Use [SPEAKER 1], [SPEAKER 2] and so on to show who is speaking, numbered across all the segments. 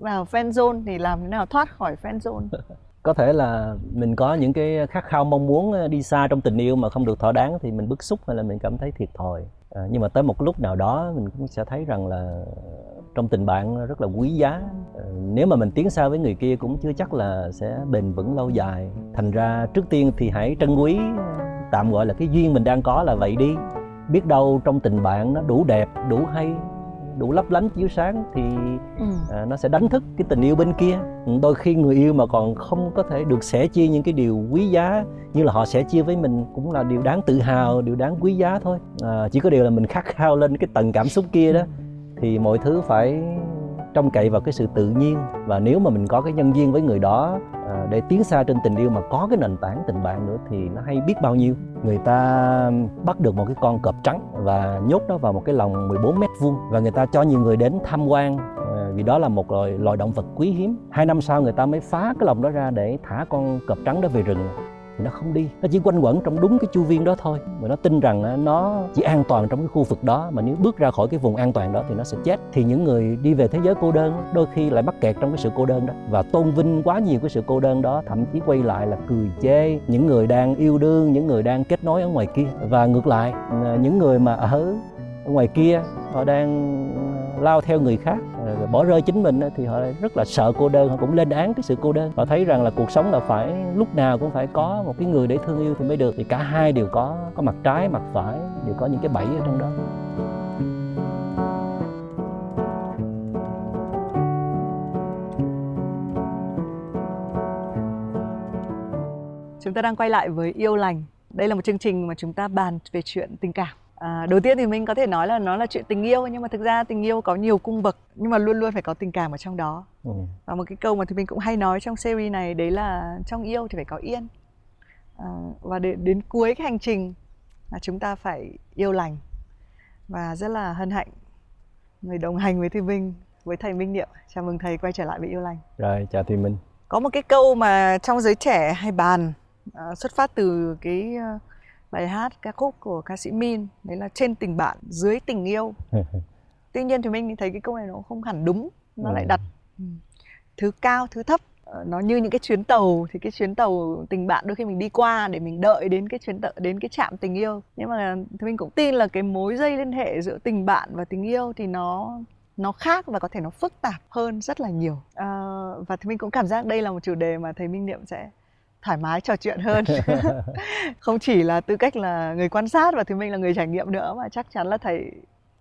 [SPEAKER 1] vào fan zone thì làm thế nào thoát khỏi fan zone?
[SPEAKER 2] Có thể là mình có những cái khát khao mong muốn ờ, đi xa trong tình yêu mà không được thỏa đáng thì mình bức xúc hay là mình cảm thấy thiệt thòi. À, nhưng mà tới một lúc nào đó mình cũng sẽ thấy rằng là trong tình bạn rất là quý giá. À, nếu mà mình tiến xa với người kia cũng chưa chắc là sẽ bền vững lâu dài. Thành ra trước tiên thì hãy trân quý tạm gọi là cái duyên mình đang có là vậy đi. Biết đâu trong tình bạn nó đủ đẹp đủ hay đủ lấp lánh chiếu sáng thì ừ. à, nó sẽ đánh thức cái tình yêu bên kia. Đôi khi người yêu mà còn không có thể được sẻ chia những cái điều quý giá như là họ sẽ chia với mình cũng là điều đáng tự hào điều đáng quý giá thôi. À, chỉ có điều là mình khát khao lên cái tầng cảm xúc kia đó thì mọi thứ phải trông cậy vào cái sự tự nhiên. Và nếu mà mình có cái nhân duyên với người đó à, để tiến xa trên tình yêu mà có cái nền tảng tình bạn nữa thì nó hay biết bao nhiêu. Người ta bắt được một cái con cọp trắng và nhốt nó vào một cái lồng 14 mét vuông và người ta cho nhiều người đến tham quan à, vì đó là một loài, loài động vật quý hiếm. Hai năm sau người ta mới phá cái lồng đó ra để thả con cọp trắng đó về rừng thì nó không đi. Nó chỉ quanh quẩn trong đúng cái chu viên đó thôi. Và nó tin rằng nó chỉ an toàn trong cái khu vực đó. Mà nếu bước ra khỏi cái vùng an toàn đó thì nó sẽ chết. Thì những người đi về thế giới cô đơn đôi khi lại mắc kẹt trong cái sự cô đơn đó. Và tôn vinh quá nhiều cái sự cô đơn đó, thậm chí quay lại là cười chê những người đang yêu đương, những người đang kết nối ở ngoài kia. Và ngược lại à, những người mà ở ngoài kia, họ đang lao theo người khác bỏ rơi chính mình thì họ rất là sợ cô đơn, họ cũng lên án cái sự cô đơn. Họ thấy rằng là cuộc sống là phải, lúc nào cũng phải có một cái người để thương yêu thì mới được. Thì cả hai đều có có mặt trái, mặt phải, đều có những cái bẫy ở trong đó.
[SPEAKER 1] Chúng ta đang quay lại với yêu lành. Đây là một chương trình mà chúng ta bàn về chuyện tình cảm. À, đầu tiên thì mình có thể nói là nó là chuyện tình yêu nhưng mà thực ra tình yêu có nhiều cung bậc nhưng mà luôn luôn phải có tình cảm ở trong đó. Ừ. và một cái câu mà thì mình cũng hay nói trong series này đấy là trong yêu thì phải có yên. À, và đến, đến cuối cái hành trình là chúng ta phải yêu lành và rất là hân hạnh người đồng hành với Thùy Minh với thầy Minh Niệm. Chào mừng thầy quay trở lại với yêu lành.
[SPEAKER 2] Rồi chào Thùy Minh.
[SPEAKER 1] Có một cái câu mà trong giới trẻ hay bàn uh, xuất phát từ cái bài hát ca khúc của ca sĩ Min đấy là trên tình bạn dưới tình yêu. Tuy nhiên thì mình thấy cái câu này nó không hẳn đúng nó lại ừ. đặt ừ, thứ cao thứ thấp. Ờ, nó như những cái chuyến tàu thì cái chuyến tàu tình bạn đôi khi mình đi qua để mình đợi đến cái chuyến tàu đến cái trạm tình yêu. Nhưng mà thì mình cũng tin là cái mối dây liên hệ giữa tình bạn và tình yêu thì nó nó khác và có thể nó phức tạp hơn rất là nhiều. À, và thì mình cũng cảm giác đây là một chủ đề mà thầy Minh Niệm sẽ thoải mái trò chuyện hơn. Không chỉ là tư cách là người quan sát và thì mình là người trải nghiệm nữa mà chắc chắn là thầy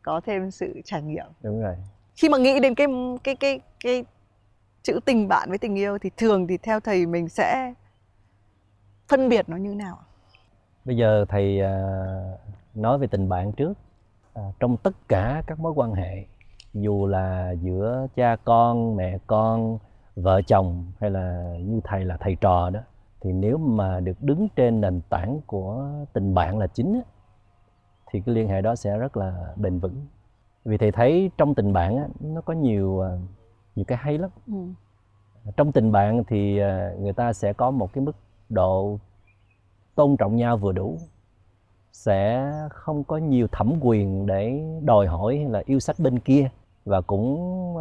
[SPEAKER 1] có thêm sự trải nghiệm.
[SPEAKER 2] Đúng rồi.
[SPEAKER 1] Khi mà nghĩ đến cái cái cái cái chữ tình bạn với tình yêu thì thường thì theo thầy mình sẽ phân biệt nó như nào
[SPEAKER 2] bây giờ thầy uh, nói về tình bạn trước. Uh, trong tất cả các mối quan hệ dù là giữa cha con mẹ con vợ chồng hay là như thầy là thầy trò đó thì nếu mà được đứng trên nền tảng của tình bạn là chính thì cái liên hệ đó sẽ rất là bền vững. Vì thầy thấy trong tình bạn nó có nhiều à, nhiều cái hay lắm. Ừ. trong tình bạn thì à, người ta sẽ có một cái mức độ tôn trọng nhau vừa đủ sẽ không có nhiều thẩm quyền để đòi hỏi hay là yêu sách bên kia và cũng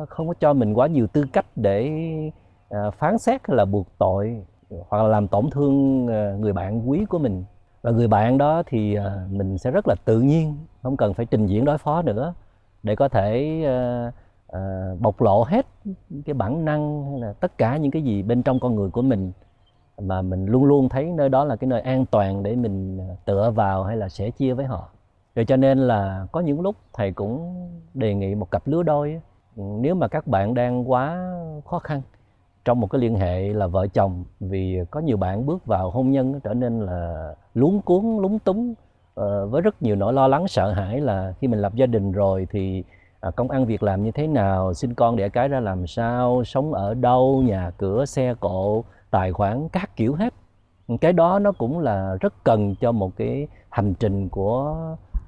[SPEAKER 2] không có cho mình quá nhiều tư cách để à, phán xét hay là buộc tội hoặc là làm tổn thương ờ, người bạn quý của mình. Và người bạn đó thì ờ, mình sẽ rất là tự nhiên, không cần phải trình diễn đối phó nữa để có thể ờ, bộc lộ hết cái bản năng hay là tất cả những cái gì bên trong con người của mình. Mà mình luôn luôn thấy nơi đó là cái nơi an toàn để mình tựa vào hay là sẻ chia với họ. Rồi cho nên là có những lúc thầy cũng đề nghị một cặp lứa đôi nếu mà các bạn đang quá khó khăn trong một cái liên hệ là vợ chồng vì có nhiều bạn bước vào hôn nhân trở nên là luống cuốn lúng túng ờ, với rất nhiều nỗi lo lắng sợ hãi là khi mình lập gia đình rồi thì à, công ăn việc làm như thế nào sinh con đẻ cái ra làm sao sống ở đâu nhà cửa xe cộ tài khoản các kiểu hết. Cái đó nó cũng là rất cần cho một cái hành trình của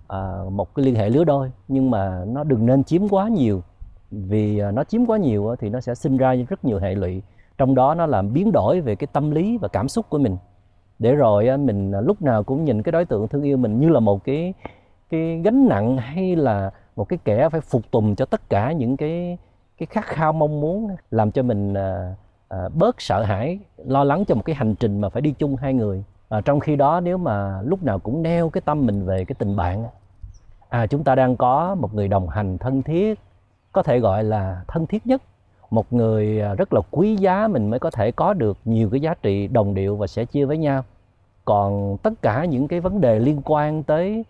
[SPEAKER 2] à, một cái liên hệ lứa đôi nhưng mà nó đừng nên chiếm quá nhiều vì à, nó chiếm quá nhiều thì nó sẽ sinh ra rất nhiều hệ lụy. Trong đó nó làm biến đổi về cái tâm lý và cảm xúc của mình. Để rồi mình à, lúc nào cũng nhìn cái đối tượng thương yêu mình như là một cái cái gánh nặng hay là một cái kẻ phải phục tùng cho tất cả những cái cái khát khao mong muốn làm cho mình à, à, bớt sợ hãi lo lắng cho một cái hành trình mà phải đi chung hai người. À, trong khi đó nếu mà lúc nào cũng neo cái tâm mình về cái tình bạn à chúng ta đang có một người đồng hành thân thiết có thể gọi là thân thiết nhất. Một người à, rất là quý giá mình mới có thể có được nhiều cái giá trị đồng điệu và sẻ chia với nhau. Còn tất cả những cái vấn đề liên quan tới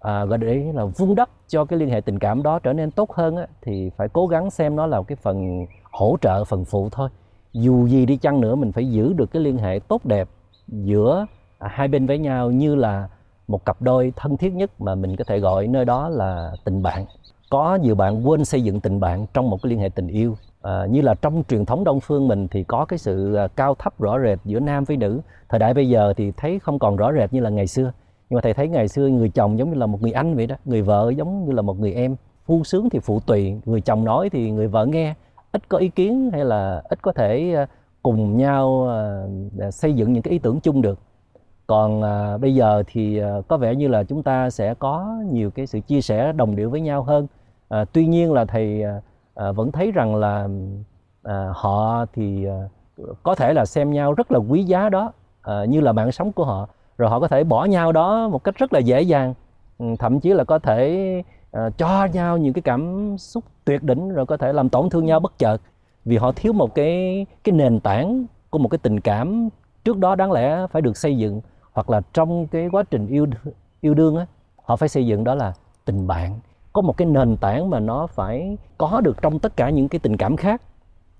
[SPEAKER 2] à, gọi để là vun đắp cho cái liên hệ tình cảm đó trở nên tốt hơn á, thì phải cố gắng xem nó là cái phần hỗ trợ phần phụ thôi. Dù gì đi chăng nữa mình phải giữ được cái liên hệ tốt đẹp giữa à, hai bên với nhau như là một cặp đôi thân thiết nhất mà mình có thể gọi nơi đó là tình bạn có nhiều bạn quên xây dựng tình bạn trong một cái liên hệ tình yêu. À, như là trong truyền thống đông phương mình thì có cái sự à, cao thấp rõ rệt giữa nam với nữ. Thời đại bây giờ thì thấy không còn rõ rệt như là ngày xưa. Nhưng mà thầy thấy ngày xưa người chồng giống như là một người anh vậy đó người vợ giống như là một người em. Phu sướng thì phụ tùy người chồng nói thì người vợ nghe. Ít có ý kiến hay là ít có thể à, cùng nhau à, xây dựng những cái ý tưởng chung được còn à, bây giờ thì à, có vẻ như là chúng ta sẽ có nhiều cái sự chia sẻ đồng điệu với nhau hơn. À, tuy nhiên là thầy à, à, vẫn thấy rằng là à, họ thì à, có thể là xem nhau rất là quý giá đó à, như là mạng sống của họ. Rồi họ có thể bỏ nhau đó một cách rất là dễ dàng ừ, thậm chí là có thể à, cho nhau những cái cảm xúc tuyệt đỉnh rồi có thể làm tổn thương nhau bất chợt. Vì họ thiếu một cái cái nền tảng của một cái tình cảm trước đó đáng lẽ phải được xây dựng hoặc là trong cái quá trình yêu yêu đương á họ phải xây dựng đó là tình bạn. Có một cái nền tảng mà nó phải có được trong tất cả những cái tình cảm khác.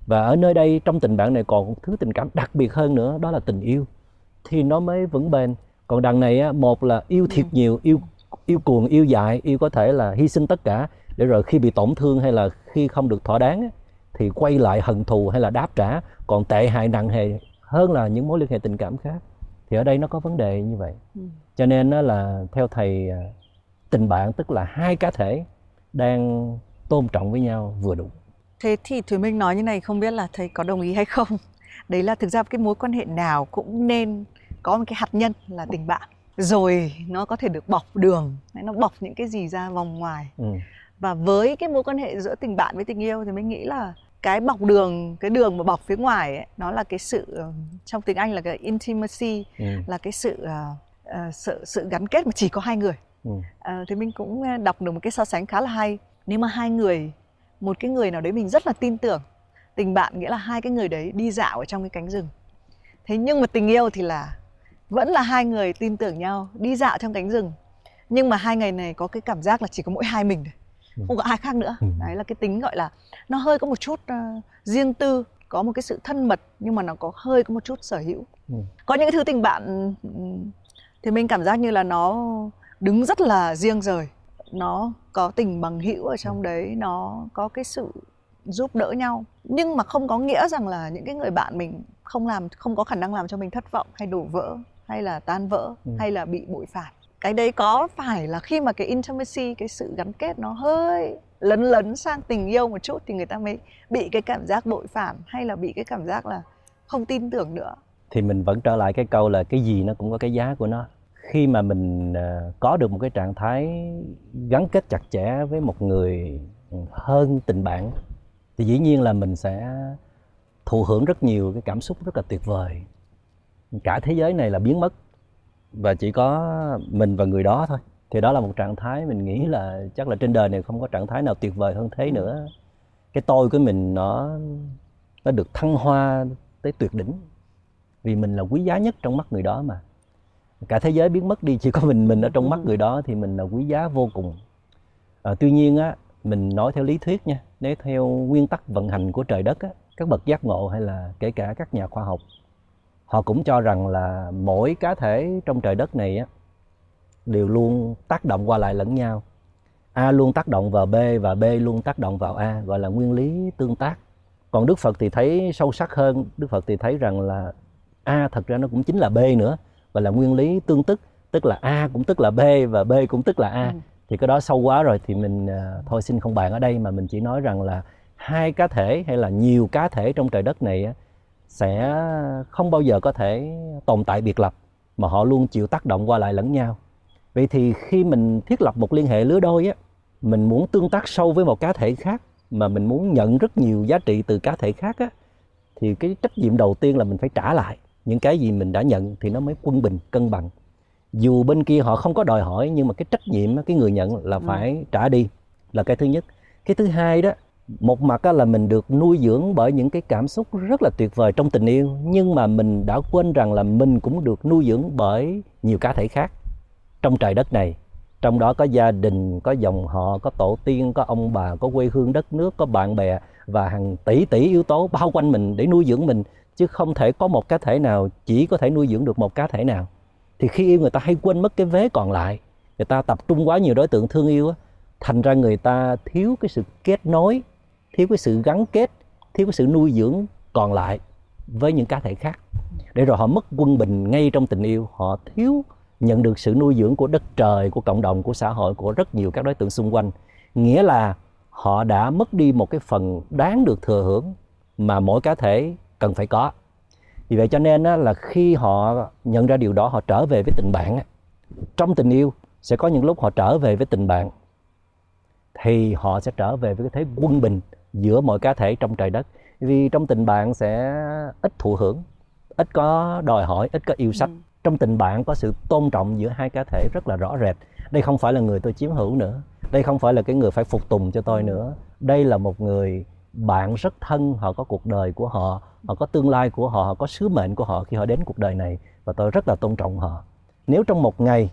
[SPEAKER 2] Và ở nơi đây trong tình bạn này còn một thứ tình cảm đặc biệt hơn nữa đó là tình yêu. Thì nó mới vững bền. Còn đằng này á, một là yêu thiệt nhiều yêu yêu cuồng yêu dại yêu có thể là hy sinh tất cả để rồi khi bị tổn thương hay là khi không được thỏa đáng á, thì quay lại hận thù hay là đáp trả. Còn tệ hại nặng hề hơn là những mối liên hệ tình cảm khác thì ở đây nó có vấn đề như vậy. Ừ. cho nên nó là theo thầy à, tình bạn tức là hai cá thể đang tôn trọng với nhau vừa đủ.
[SPEAKER 1] Thế thì thùy minh nói như này không biết là thầy có đồng ý hay không? Đấy là thực ra cái mối quan hệ nào cũng nên có một cái hạt nhân là tình bạn. Rồi nó có thể được bọc đường nó bọc những cái gì ra vòng ngoài. Ừ. và với cái mối quan hệ giữa tình bạn với tình yêu thì mình nghĩ là cái bọc đường cái đường mà bọc phía ngoài ấy, nó là cái sự trong tiếng anh là cái intimacy ừ. là cái sự uh, sự sự gắn kết mà chỉ có hai người ừ. uh, thì mình cũng đọc được một cái so sánh khá là hay nếu mà hai người một cái người nào đấy mình rất là tin tưởng tình bạn nghĩa là hai cái người đấy đi dạo ở trong cái cánh rừng thế nhưng mà tình yêu thì là vẫn là hai người tin tưởng nhau đi dạo trong cánh rừng nhưng mà hai ngày này có cái cảm giác là chỉ có mỗi hai mình thôi. Không có ai khác nữa. Ừ. đấy là cái tính gọi là nó hơi có một chút uh, riêng tư có một cái sự thân mật nhưng mà nó có hơi có một chút sở hữu. Ừ. có những cái thứ tình bạn thì mình cảm giác như là nó đứng rất là riêng rời. Nó có tình bằng hữu ở trong đấy nó có cái sự giúp đỡ nhau. Nhưng mà không có nghĩa rằng là những cái người bạn mình không làm không có khả năng làm cho mình thất vọng hay đổ vỡ hay là tan vỡ ừ. hay là bị bội phạt cái đấy có phải là khi mà cái intimacy, cái sự gắn kết nó hơi lấn lấn sang tình yêu một chút thì người ta mới bị cái cảm giác bội phản hay là bị cái cảm giác là không tin tưởng nữa?
[SPEAKER 2] Thì mình vẫn trở lại cái câu là cái gì nó cũng có cái giá của nó. Khi mà mình ờ, có được một cái trạng thái gắn kết chặt chẽ với một người hơn tình bạn thì dĩ nhiên là mình sẽ thụ hưởng rất nhiều cái cảm xúc rất là tuyệt vời. Cả thế giới này là biến mất và chỉ có mình và người đó thôi. Thì đó là một trạng thái mình nghĩ là chắc là trên đời này không có trạng thái nào tuyệt vời hơn thế nữa. Cái tôi của mình nó nó được thăng hoa tới tuyệt đỉnh. Vì mình là quý giá nhất trong mắt người đó mà. Cả thế giới biến mất đi chỉ có mình mình ở trong mắt người đó thì mình là quý giá vô cùng. À, tuy nhiên á mình nói theo lý thuyết nha nếu theo nguyên tắc vận hành của trời đất á các bậc giác ngộ hay là kể cả các nhà khoa học họ cũng cho rằng là mỗi cá thể trong trời đất này á, đều luôn tác động qua lại lẫn nhau. A luôn tác động vào B và B luôn tác động vào A gọi là nguyên lý tương tác. Còn Đức Phật thì thấy sâu sắc hơn. Đức Phật thì thấy rằng là A thật ra nó cũng chính là B nữa gọi là nguyên lý tương tức. Tức là A cũng tức là B và B cũng tức là A. Ừ. thì cái đó sâu quá rồi thì mình uh, thôi xin không bàn ở đây mà mình chỉ nói rằng là hai cá thể hay là nhiều cá thể trong trời đất này á, sẽ không bao giờ có thể tồn tại biệt lập mà họ luôn chịu tác động qua lại lẫn nhau. Vậy thì khi mình thiết lập một liên hệ lứa đôi á mình muốn tương tác sâu với một cá thể khác mà mình muốn nhận rất nhiều giá trị từ cá thể khác á thì cái trách nhiệm đầu tiên là mình phải trả lại. Những cái gì mình đã nhận thì nó mới quân bình cân bằng. Dù bên kia họ không có đòi hỏi nhưng mà cái trách nhiệm cái người nhận là ừ. phải trả đi là cái thứ nhất. Cái thứ hai đó một mặt là mình được nuôi dưỡng bởi những cái cảm xúc rất là tuyệt vời trong tình yêu, nhưng mà mình đã quên rằng là mình cũng được nuôi dưỡng bởi nhiều cá thể khác trong trời đất này. Trong đó có gia đình, có dòng họ, có tổ tiên, có ông bà, có quê hương đất nước, có bạn bè và hàng tỷ tỷ yếu tố bao quanh mình để nuôi dưỡng mình, chứ không thể có một cá thể nào, chỉ có thể nuôi dưỡng được một cá thể nào. Thì khi yêu người ta hay quên mất cái vế còn lại, người ta tập trung quá nhiều đối tượng thương yêu thành ra người ta thiếu cái sự kết nối thiếu cái sự gắn kết, thiếu cái sự nuôi dưỡng còn lại với những cá thể khác. Để rồi họ mất quân bình ngay trong tình yêu, họ thiếu nhận được sự nuôi dưỡng của đất trời, của cộng đồng, của xã hội, của rất nhiều các đối tượng xung quanh. Nghĩa là họ đã mất đi một cái phần đáng được thừa hưởng mà mỗi cá thể cần phải có. Vì vậy cho nên là khi họ nhận ra điều đó, họ trở về với tình bạn trong tình yêu sẽ có những lúc họ trở về với tình bạn, thì họ sẽ trở về với cái thế quân bình giữa mọi cá thể trong trời đất. Vì trong tình bạn sẽ ít thụ hưởng ít có đòi hỏi ít có yêu sách. Ừ. trong tình bạn có sự tôn trọng giữa hai cá thể rất là rõ rệt. Đây không phải là người tôi chiếm hữu nữa. Đây không phải là cái người phải phục tùng cho tôi ừ. nữa. Đây là một người bạn rất thân họ có cuộc đời của họ họ có tương lai của họ họ có sứ mệnh của họ khi họ đến cuộc đời này. Và tôi rất là tôn trọng họ. Nếu trong một ngày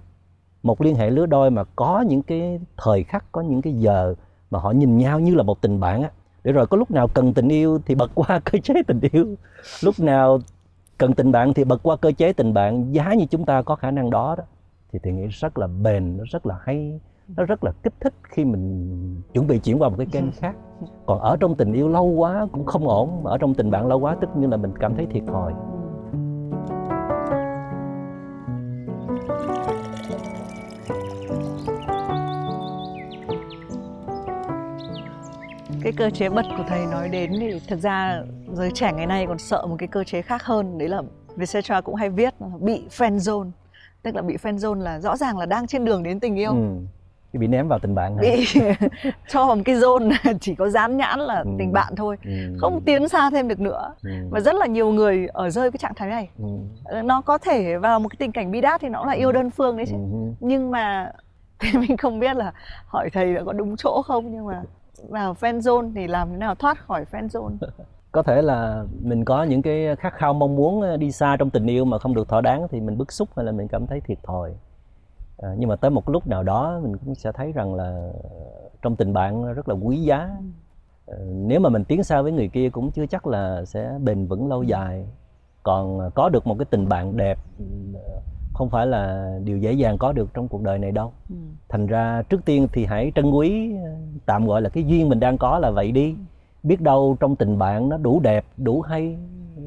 [SPEAKER 2] một liên hệ lứa đôi mà có những cái thời khắc có những cái giờ mà họ nhìn nhau như là một tình bạn á để rồi có lúc nào cần tình yêu thì bật qua cơ chế tình yêu. Lúc nào cần tình bạn thì bật qua cơ chế tình bạn. Giá như chúng ta có khả năng đó đó thì thì nghĩ rất là bền nó rất là hay nó rất là kích thích khi mình chuẩn bị chuyển qua một cái kênh khác. Còn ở trong tình yêu lâu quá cũng không ổn ở trong tình bạn lâu quá tất nhiên là mình cảm thấy thiệt thòi
[SPEAKER 1] cái cơ chế bật của thầy nói đến thì thực ra giới trẻ ngày nay còn sợ một cái cơ chế khác hơn đấy là Vietcetera cũng hay viết là bị friend zone tức là bị friend zone là rõ ràng là đang trên đường đến tình yêu ừ
[SPEAKER 2] bị ném vào tình bạn hả?
[SPEAKER 1] bị cho vào một cái zone chỉ có dán nhãn là ừ. tình bạn thôi ừ. không tiến xa thêm được nữa ừ. và rất là nhiều người ở rơi cái trạng thái này ừ. nó có thể vào một cái tình cảnh bi đát thì nó là yêu đơn phương đấy chứ ừ. nhưng mà thì mình không biết là hỏi thầy đã có đúng chỗ không nhưng mà vào fan zone thì làm thế nào thoát khỏi fan zone?
[SPEAKER 2] Có thể là mình có những cái khát khao mong muốn đi xa trong tình yêu mà không được thỏa đáng thì mình bức xúc hay là mình cảm thấy thiệt thòi. À, nhưng mà tới một lúc nào đó mình cũng sẽ thấy rằng là trong tình bạn rất là quý giá. À, nếu mà mình tiến xa với người kia cũng chưa chắc là sẽ bền vững lâu dài. Còn có được một cái tình bạn đẹp không phải là điều dễ dàng có được trong cuộc đời này đâu ừ. thành ra trước tiên thì hãy trân quý tạm gọi là cái duyên mình đang có là vậy đi biết đâu trong tình bạn nó đủ đẹp đủ hay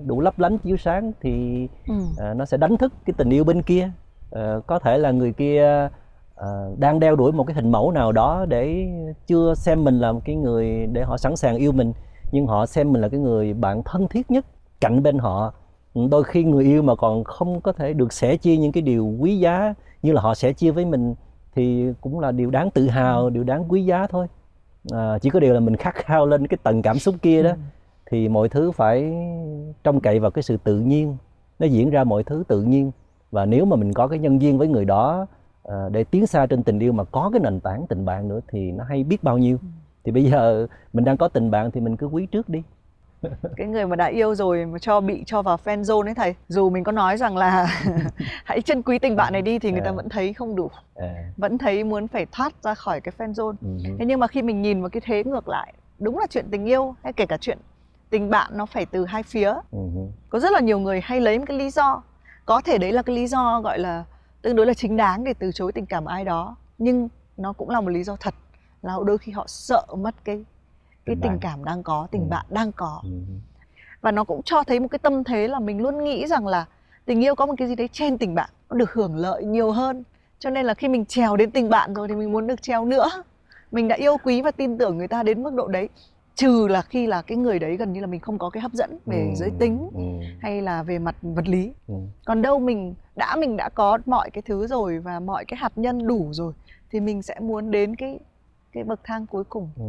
[SPEAKER 2] đủ lấp lánh chiếu sáng thì ừ. à, nó sẽ đánh thức cái tình yêu bên kia à, có thể là người kia à, đang đeo đuổi một cái hình mẫu nào đó để chưa xem mình là một cái người để họ sẵn sàng yêu mình nhưng họ xem mình là cái người bạn thân thiết nhất cạnh bên họ đôi khi người yêu mà còn không có thể được sẻ chia những cái điều quý giá như là họ sẻ chia với mình thì cũng là điều đáng tự hào ừ. điều đáng quý giá thôi à, chỉ có điều là mình khát khao lên cái tầng cảm xúc kia đó ừ. thì mọi thứ phải trông cậy vào cái sự tự nhiên nó diễn ra mọi thứ tự nhiên và nếu mà mình có cái nhân duyên với người đó à, để tiến xa trên tình yêu mà có cái nền tảng tình bạn nữa thì nó hay biết bao nhiêu ừ. thì bây giờ mình đang có tình bạn thì mình cứ quý trước đi
[SPEAKER 1] cái người mà đã yêu rồi mà cho bị cho vào fan zone ấy thầy dù mình có nói rằng là hãy trân quý tình bạn này đi thì người ta à. vẫn thấy không đủ à. vẫn thấy muốn phải thoát ra khỏi cái fan zone ừ thế nhưng mà khi mình nhìn vào cái thế ngược lại đúng là chuyện tình yêu hay kể cả chuyện tình bạn nó phải từ hai phía ừ có rất là nhiều người hay lấy một cái lý do có thể đấy là cái lý do gọi là tương đối là chính đáng để từ chối tình cảm ai đó nhưng nó cũng là một lý do thật là đôi khi họ sợ mất cái cái tình, cảm đang có tình ừ. bạn đang có ừ. và nó cũng cho thấy một cái tâm thế là mình luôn nghĩ rằng là tình yêu có một cái gì đấy trên tình bạn nó được hưởng lợi nhiều hơn cho nên là khi mình trèo đến tình bạn rồi thì mình muốn được trèo nữa mình đã yêu quý và tin tưởng người ta đến mức độ đấy trừ là khi là cái người đấy gần như là mình không có cái hấp dẫn về ừ, giới tính ừ. hay là về mặt vật lý ừ. còn đâu mình đã mình đã có mọi cái thứ rồi và mọi cái hạt nhân đủ rồi thì mình sẽ muốn đến cái cái bậc thang cuối cùng ừ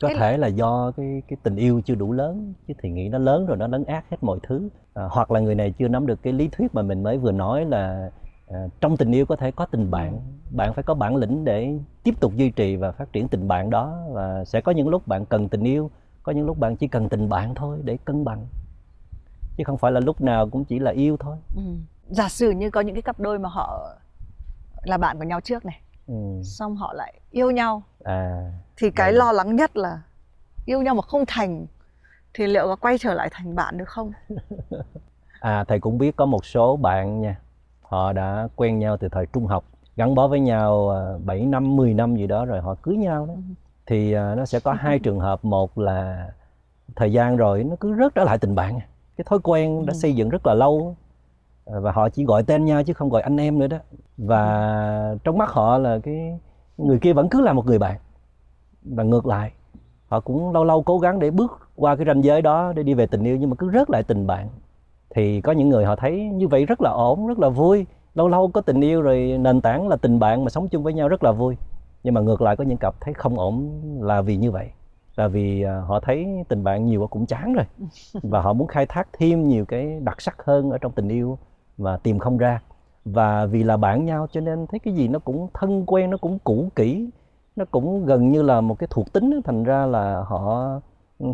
[SPEAKER 2] có thể là do cái cái tình yêu chưa đủ lớn chứ thì nghĩ nó lớn rồi nó lấn át hết mọi thứ. À, hoặc là người này chưa nắm được cái lý thuyết mà mình mới vừa nói là à, trong tình yêu có thể có tình bạn. Bạn phải có bản lĩnh để tiếp tục duy trì và phát triển tình bạn đó và sẽ có những lúc bạn cần tình yêu có những lúc bạn chỉ cần tình bạn thôi để cân bằng. Chứ không phải là lúc nào cũng chỉ là yêu thôi.
[SPEAKER 1] Ừ. giả sử như có những cái cặp đôi mà họ là bạn của nhau trước này ừ. xong họ lại yêu nhau. À thì cái lo lắng nhất là yêu nhau mà không thành thì liệu có quay trở lại thành bạn được không?
[SPEAKER 2] À thầy cũng biết có một số bạn nha họ đã quen nhau từ thời trung học gắn bó với nhau 7 à, năm 10 năm gì đó rồi họ cưới nhau đó. Ừ. thì à, nó sẽ có hai trường hợp một là thời gian rồi nó cứ rớt trở lại tình bạn cái thói quen đã ừ. xây dựng rất là lâu à, và họ chỉ gọi tên nhau chứ không gọi anh em nữa đó. Và trong mắt họ là cái người kia vẫn cứ là một người bạn và ngược lại. Họ cũng lâu lâu cố gắng để bước qua cái ranh giới đó để đi về tình yêu nhưng mà cứ rớt lại tình bạn. Thì có những người họ thấy như vậy rất là ổn rất là vui. Lâu lâu có tình yêu rồi nền tảng là tình bạn mà sống chung với nhau rất là vui. Nhưng mà ngược lại có những cặp thấy không ổn là vì như vậy. Là vì à, họ thấy tình bạn nhiều cũng chán rồi. Và họ muốn khai thác thêm nhiều cái đặc sắc hơn ở trong tình yêu mà tìm không ra. Và vì là bạn nhau cho nên thấy cái gì nó cũng thân quen nó cũng cũ kỹ nó cũng gần như là một cái thuộc tính thành ra là họ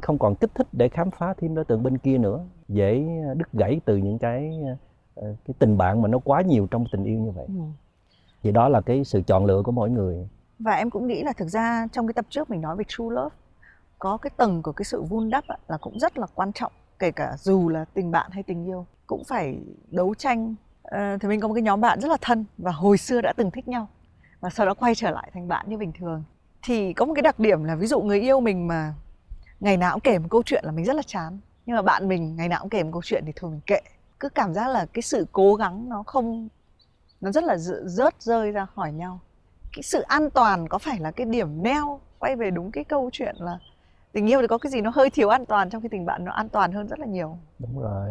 [SPEAKER 2] không còn kích thích để khám phá thêm đối tượng bên kia nữa. Dễ đứt gãy từ những cái ờ, cái tình bạn mà nó quá nhiều trong tình yêu như vậy. Ừ. thì đó là cái sự chọn lựa của mỗi người.
[SPEAKER 1] Và em cũng nghĩ là thực ra trong cái tập trước mình nói về true love có cái tầng của cái sự vun đắp là cũng rất là quan trọng kể cả dù là tình bạn hay tình yêu cũng phải đấu tranh. À, thì mình có một cái nhóm bạn rất là thân và hồi xưa đã từng thích nhau và sau đó quay trở lại thành bạn như bình thường. Thì có một cái đặc điểm là ví dụ người yêu mình mà ngày nào cũng kể một câu chuyện là mình rất là chán. Nhưng mà bạn mình ngày nào cũng kể một câu chuyện thì thôi mình kệ. Cứ cảm giác là cái sự cố gắng nó không nó rất là rớt rơi ra khỏi nhau. Cái sự an toàn có phải là cái điểm neo quay về đúng cái câu chuyện là tình yêu thì có cái gì nó hơi thiếu an toàn trong khi tình bạn nó an toàn hơn rất là nhiều?
[SPEAKER 2] Đúng rồi.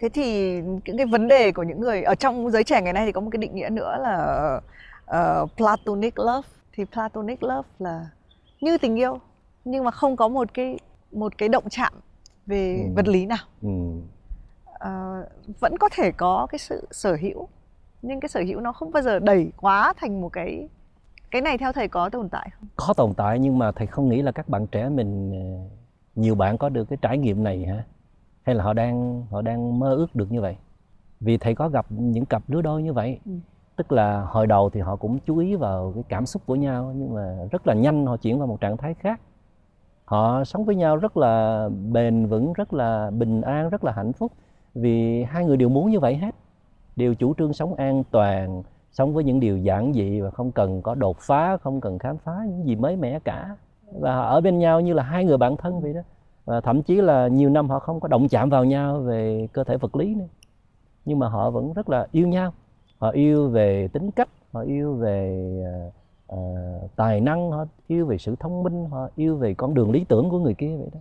[SPEAKER 1] Thế thì những cái vấn đề của những người ở trong giới trẻ ngày nay thì có một cái định nghĩa nữa là uh, platonic love thì platonic love là như tình yêu nhưng mà không có một cái một cái động chạm về ừ. vật lý nào ừ. uh, vẫn có thể có cái sự sở hữu nhưng cái sở hữu nó không bao giờ đẩy quá thành một cái cái này theo thầy có tồn tại không
[SPEAKER 2] có tồn tại nhưng mà thầy không nghĩ là các bạn trẻ mình ờ, nhiều bạn có được cái trải nghiệm này hả hay là họ đang họ đang mơ ước được như vậy vì thầy có gặp những cặp lứa đôi như vậy ừ tức là hồi đầu thì họ cũng chú ý vào cái cảm xúc của nhau, nhưng mà rất là nhanh họ chuyển vào một trạng thái khác. Họ sống với nhau rất là bền vững, rất là bình an, rất là hạnh phúc, vì hai người đều muốn như vậy hết. Đều chủ trương sống an toàn, sống với những điều giản dị và không cần có đột phá, không cần khám phá những gì mới mẻ cả. Và họ ở bên nhau như là hai người bạn thân vậy đó. Và thậm chí là nhiều năm họ không có động chạm vào nhau về cơ thể vật lý nữa. Nhưng mà họ vẫn rất là yêu nhau họ yêu về tính cách họ yêu về uh, tài năng họ yêu về sự thông minh họ yêu về con đường lý tưởng của người kia vậy đó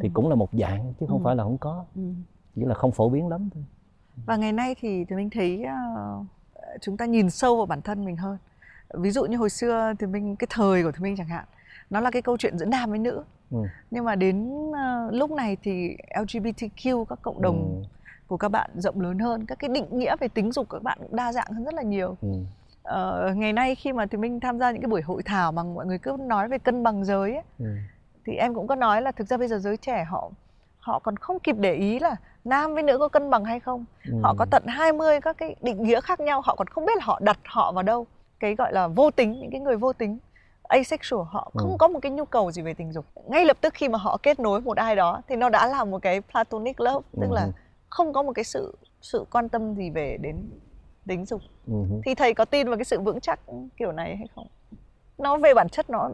[SPEAKER 2] thì ừ. cũng là một dạng chứ không ừ. phải là không có ừ. chỉ là không phổ biến lắm thôi
[SPEAKER 1] và ngày nay thì thì mình thấy uh, chúng ta nhìn sâu vào bản thân mình hơn ví dụ như hồi xưa thì mình cái thời của thì mình chẳng hạn nó là cái câu chuyện giữa nam với nữ ừ. nhưng mà đến uh, lúc này thì LGBTQ các cộng đồng ừ. Của các bạn rộng lớn hơn các cái định nghĩa về tính dục của các bạn cũng đa dạng hơn rất là nhiều ừ. uh, ngày nay khi mà thì mình tham gia những cái buổi hội thảo mà mọi người cứ nói về cân bằng giới ấy, ừ. thì em cũng có nói là thực ra bây giờ giới trẻ họ họ còn không kịp để ý là nam với nữ có cân bằng hay không ừ. họ có tận 20 các cái định nghĩa khác nhau họ còn không biết là họ đặt họ vào đâu cái gọi là vô tính những cái người vô tính asexual họ không ừ. có một cái nhu cầu gì về tình dục ngay lập tức khi mà họ kết nối một ai đó thì nó đã là một cái platonic love tức ừ. là không có một cái sự sự quan tâm gì về đến tính dục. Ừ. thì thầy có tin vào cái sự vững chắc kiểu này hay không? Nó về bản chất nó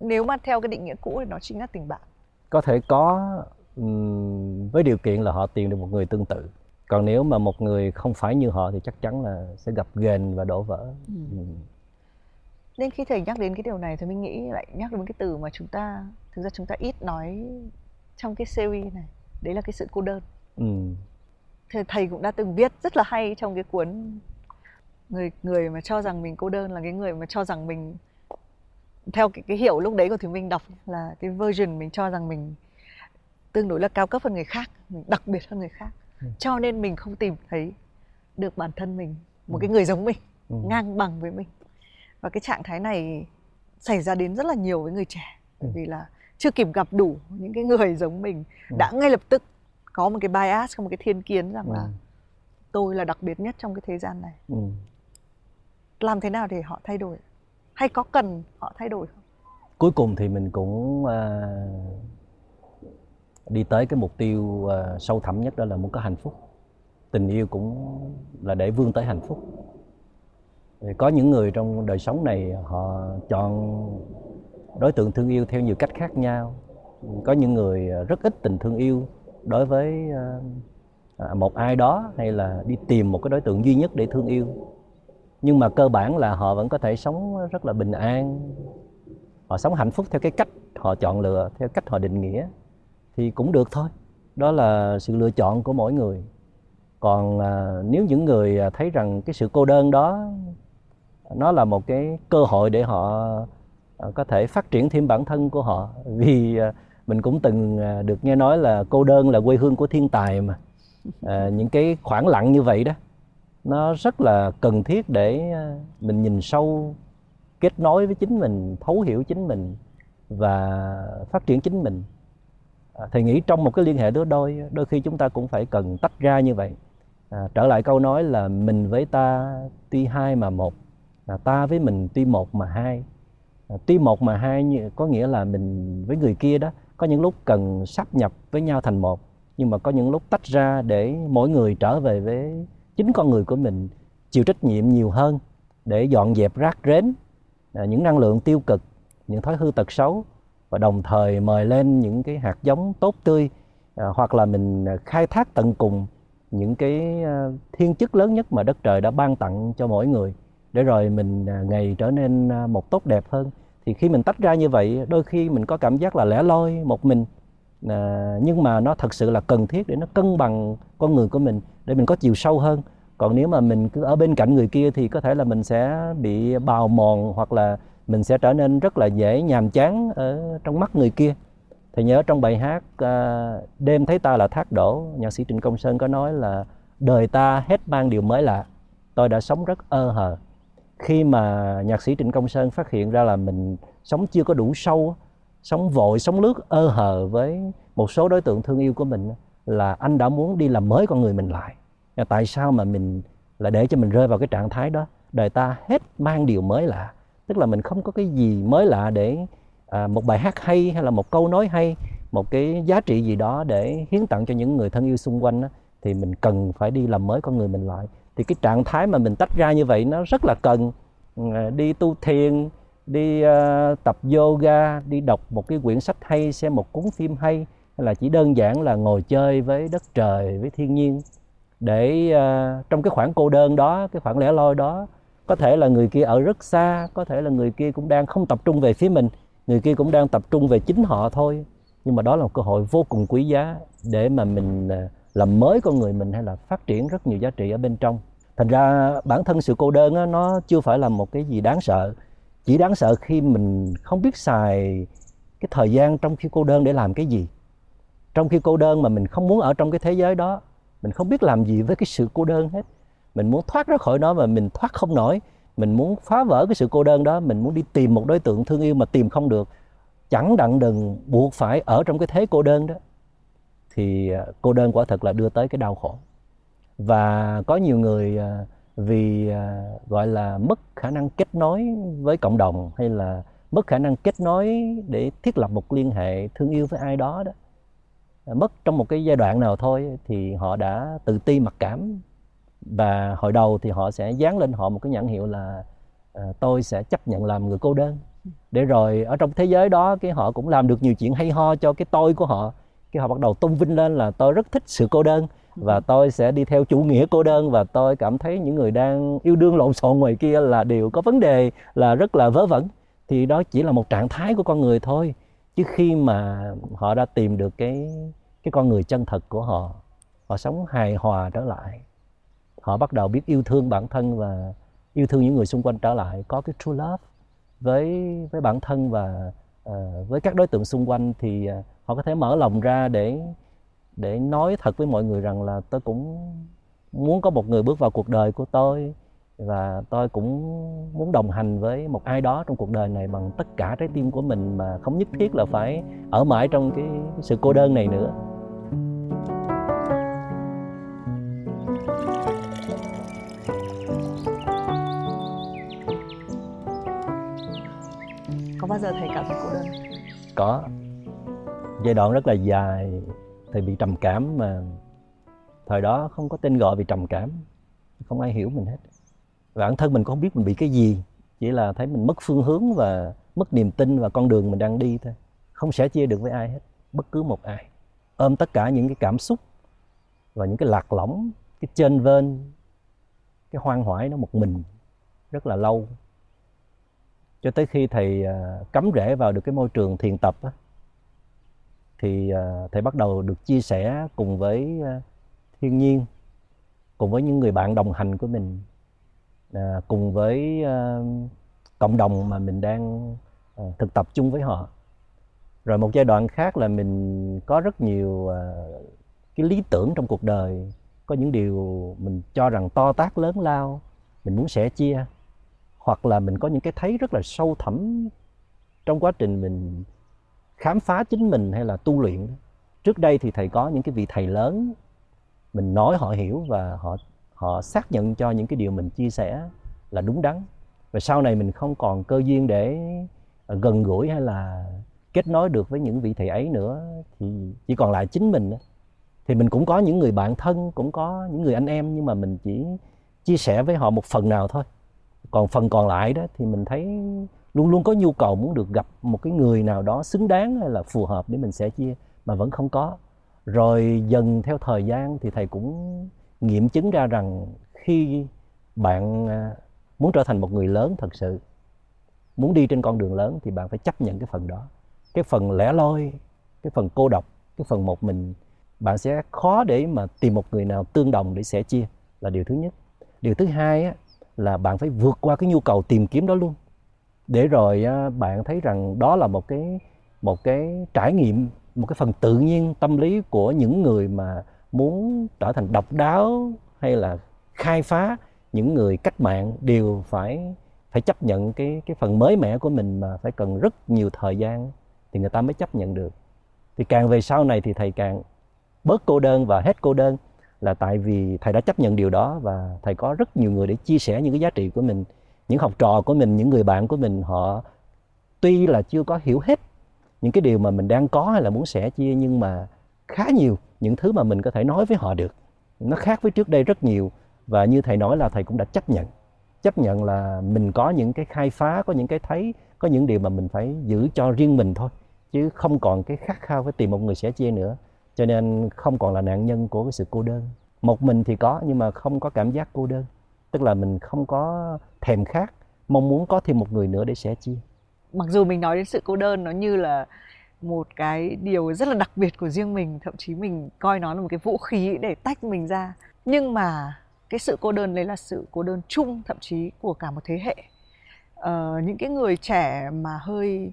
[SPEAKER 1] nếu mà theo cái định nghĩa cũ thì nó chính là tình bạn.
[SPEAKER 2] Có thể có với điều kiện là họ tìm được một người tương tự. Còn nếu mà một người không phải như họ thì chắc chắn là sẽ gặp ghềnh và đổ vỡ. Ừ. Ừ.
[SPEAKER 1] nên khi thầy nhắc đến cái điều này thì mình nghĩ lại nhắc đến cái từ mà chúng ta thực ra chúng ta ít nói trong cái series này. Đấy là cái sự cô đơn ừ. thầy, thầy cũng đã từng viết rất là hay trong cái cuốn người người mà cho rằng mình cô đơn là cái người mà cho rằng mình theo cái, cái hiểu lúc đấy của Thùy Minh đọc là cái version mình cho rằng mình tương đối là cao cấp hơn người khác mình đặc biệt hơn người khác ừ. cho nên mình không tìm thấy được bản thân mình một ừ. cái người giống mình ừ. ngang bằng với mình và cái trạng thái này xảy ra đến rất là nhiều với người trẻ bởi ừ. vì là chưa kịp gặp đủ những cái người giống mình ừ. đã ngay lập tức có một cái bias có một cái thiên kiến rằng ừ. là tôi là đặc biệt nhất trong cái thế gian này. Ừ. làm thế nào để họ thay đổi? Hay có cần họ thay đổi không?
[SPEAKER 2] Cuối cùng thì mình cũng uh, đi tới cái mục tiêu uh, sâu thẳm nhất đó là muốn có hạnh phúc. Tình yêu cũng là để vươn tới hạnh phúc. Có những người trong đời sống này họ chọn đối tượng thương yêu theo nhiều cách khác nhau. Có những người rất ít tình thương yêu đối với ờ, à, một ai đó hay là đi tìm một cái đối tượng duy nhất để thương yêu. Nhưng mà cơ bản là họ vẫn có thể sống rất là bình an. Họ sống hạnh phúc theo cái cách họ chọn lựa theo cách họ định nghĩa thì cũng được thôi. Đó là sự lựa chọn của mỗi người. Còn à, nếu những người à, thấy rằng cái sự cô đơn đó nó là một cái cơ hội để họ à, có thể phát triển thêm bản thân của họ. Vì à, mình cũng từng à, được nghe nói là cô đơn là quê hương của thiên tài mà. À, những cái khoảng lặng như vậy đó nó rất là cần thiết để à, mình nhìn sâu kết nối với chính mình thấu hiểu chính mình và phát triển chính mình. À, thầy nghĩ trong một cái liên hệ đứa đôi đôi khi chúng ta cũng phải cần tách ra như vậy. À, trở lại câu nói là mình với ta tuy hai mà một à, ta với mình tuy một mà hai. À, tuy một mà hai có nghĩa là mình với người kia đó có những lúc cần sắp nhập với nhau thành một, nhưng mà có những lúc tách ra để mỗi người trở về với chính con người của mình, chịu trách nhiệm nhiều hơn để dọn dẹp rác rến à, những năng lượng tiêu cực, những thói hư tật xấu và đồng thời mời lên những cái hạt giống tốt tươi à, hoặc là mình à, khai thác tận cùng những cái thiên chức lớn nhất mà đất trời đã ban tặng cho mỗi người để rồi mình ngày trở nên một tốt đẹp hơn thì khi mình tách ra như vậy đôi khi mình có cảm giác là lẻ loi một mình. À, nhưng mà nó thật sự là cần thiết để nó cân bằng con người của mình để mình có chiều sâu hơn. Còn nếu mà mình cứ ở bên cạnh người kia thì có thể là mình sẽ bị bào mòn hoặc là mình sẽ trở nên rất là dễ nhàm chán ở trong mắt người kia. Thì nhớ trong bài hát à, đêm thấy ta là thác đổ nhạc sĩ trịnh công sơn có nói là đời ta hết mang điều mới lạ tôi đã sống rất ơ hờ khi mà nhạc sĩ Trịnh Công Sơn phát hiện ra là mình sống chưa có đủ sâu sống vội sống lướt ơ hờ với một số đối tượng thương yêu của mình là anh đã muốn đi làm mới con người mình lại. Tại sao mà mình lại để cho mình rơi vào cái trạng thái đó? Đời ta hết mang điều mới lạ. Tức là mình không có cái gì mới lạ để à, một bài hát hay hay là một câu nói hay một cái giá trị gì đó để hiến tặng cho những người thân yêu xung quanh đó, thì mình cần phải đi làm mới con người mình lại thì cái trạng thái mà mình tách ra như vậy nó rất là cần ừ, đi tu thiền đi uh, tập yoga đi đọc một cái quyển sách hay xem một cuốn phim hay hay là chỉ đơn giản là ngồi chơi với đất trời với thiên nhiên. Để uh, trong cái khoảng cô đơn đó cái khoảng lẻ loi đó có thể là người kia ở rất xa có thể là người kia cũng đang không tập trung về phía mình người kia cũng đang tập trung về chính họ thôi. Nhưng mà đó là một cơ hội vô cùng quý giá để mà mình ờ, làm mới con người mình hay là phát triển rất nhiều giá trị ở bên trong thành ra bản thân sự cô đơn á, nó chưa phải là một cái gì đáng sợ. Chỉ đáng sợ khi mình không biết xài cái thời gian trong khi cô đơn để làm cái gì. Trong khi cô đơn mà mình không muốn ở trong cái thế giới đó mình không biết làm gì với cái sự cô đơn hết. Mình muốn thoát ra khỏi nó mà mình thoát không nổi. Mình muốn phá vỡ cái sự cô đơn đó mình muốn đi tìm một đối tượng thương yêu mà tìm không được. Chẳng đặng đừng buộc phải ở trong cái thế cô đơn đó. Thì à, cô đơn quả thật là đưa tới cái đau khổ và có nhiều người à, vì à, gọi là mất khả năng kết nối với cộng đồng hay là mất khả năng kết nối để thiết lập một liên hệ thương yêu với ai đó đó, mất trong một cái giai đoạn nào thôi thì họ đã tự ti mặc cảm. Và hồi đầu thì họ sẽ dán lên họ một cái nhãn hiệu là à, tôi sẽ chấp nhận làm người cô đơn. Để rồi ở trong thế giới đó cái họ cũng làm được nhiều chuyện hay ho cho cái tôi của họ. Cái họ bắt đầu tung vinh lên là tôi rất thích sự cô đơn và tôi sẽ đi theo chủ nghĩa cô đơn và tôi cảm thấy những người đang yêu đương lộn xộn ngoài kia là đều có vấn đề là rất là vớ vẩn. Thì đó chỉ là một trạng thái của con người thôi chứ khi mà họ đã tìm được cái cái con người chân thật của họ họ sống hài hòa trở lại. Họ bắt đầu biết yêu thương bản thân và yêu thương những người xung quanh trở lại có cái true love với với bản thân và uh, với các đối tượng xung quanh thì uh, họ có thể mở lòng ra để để nói thật với mọi người rằng là tôi cũng muốn có một người bước vào cuộc đời của tôi và tôi cũng muốn đồng hành với một ai đó trong cuộc đời này bằng tất cả trái tim của mình mà không nhất thiết là phải ở mãi trong cái, sự cô đơn này nữa.
[SPEAKER 1] Có bao giờ thầy cảm thấy cô đơn?
[SPEAKER 2] Có. Giai đoạn rất là dài thầy bị trầm cảm mà thời đó không có tên gọi vì trầm cảm. Không ai hiểu mình hết. Và bản thân mình cũng không biết mình bị cái gì. Chỉ là thấy mình mất phương hướng và mất niềm tin và con đường mình đang đi thôi. Không sẻ chia được với ai hết. Bất cứ một ai. Ôm tất cả những cái cảm xúc và những cái lạc lõng cái trên vên cái hoang hoải nó một mình rất là lâu. Cho tới khi thầy à, cắm rễ vào được cái môi trường thiền tập á, thì à, thầy bắt đầu được chia sẻ cùng với à, thiên nhiên, cùng với những người bạn đồng hành của mình à, cùng với cộng đồng mà mình đang thực tập chung với họ. Rồi một giai đoạn khác là mình có rất nhiều cái lý tưởng trong cuộc đời. Có những điều mình cho rằng to tác lớn lao, mình muốn sẻ chia, hoặc là mình có những cái thấy rất là sâu thẳm trong quá trình mình khám phá chính mình hay là tu luyện trước đây thì thầy có những cái vị thầy lớn, mình nói họ hiểu và họ họ xác nhận cho những cái điều mình chia sẻ là đúng đắn. Và sau này mình không còn cơ duyên để ờ, gần gũi hay là kết nối được với những vị thầy ấy nữa, thì chỉ còn lại chính mình thì mình cũng có những người bạn thân, cũng có những người anh em, nhưng mà mình chỉ chia sẻ với họ một phần nào thôi. Còn phần còn lại đó thì mình thấy luôn luôn có nhu cầu muốn được gặp một cái người nào đó xứng đáng hay là phù hợp để mình sẽ chia mà vẫn không có. Rồi dần theo thời gian thì thầy cũng nghiệm chứng ra rằng khi bạn à, muốn trở thành một người lớn thật sự muốn đi trên con đường lớn thì bạn phải chấp nhận cái phần đó. Cái phần lẻ loi cái phần cô độc cái phần một mình bạn sẽ khó để mà tìm một người nào tương đồng để sẻ chia là điều thứ nhất. Điều thứ hai á, là bạn phải vượt qua cái nhu cầu tìm kiếm đó luôn để rồi bạn thấy rằng đó là một cái một cái trải nghiệm, một cái phần tự nhiên tâm lý của những người mà muốn trở thành độc đáo hay là khai phá những người cách mạng đều phải phải chấp nhận cái cái phần mới mẻ của mình mà phải cần rất nhiều thời gian thì người ta mới chấp nhận được. Thì càng về sau này thì thầy càng bớt cô đơn và hết cô đơn là tại vì thầy đã chấp nhận điều đó và thầy có rất nhiều người để chia sẻ những cái giá trị của mình những học trò của mình, những người bạn của mình, họ tuy là chưa có hiểu hết những cái điều mà mình đang có hay là muốn sẻ chia, nhưng mà khá nhiều những thứ mà mình có thể nói với họ được. Nó khác với trước đây rất nhiều và như thầy nói là thầy cũng đã chấp nhận. Chấp nhận là mình có những cái khai phá, có những cái thấy, có những điều mà mình phải giữ cho riêng mình thôi, chứ không còn cái khát khao phải tìm một người sẻ chia nữa. Cho nên không còn là nạn nhân của cái sự cô đơn. Một mình thì có, nhưng mà không có cảm giác cô đơn. Tức là mình không có thèm khát mong muốn có thêm một người nữa để sẻ chia
[SPEAKER 1] mặc dù mình nói đến sự cô đơn nó như là một cái điều rất là đặc biệt của riêng mình thậm chí mình coi nó là một cái vũ khí để tách mình ra nhưng mà cái sự cô đơn đấy là sự cô đơn chung thậm chí của cả một thế hệ ờ, những cái người trẻ mà hơi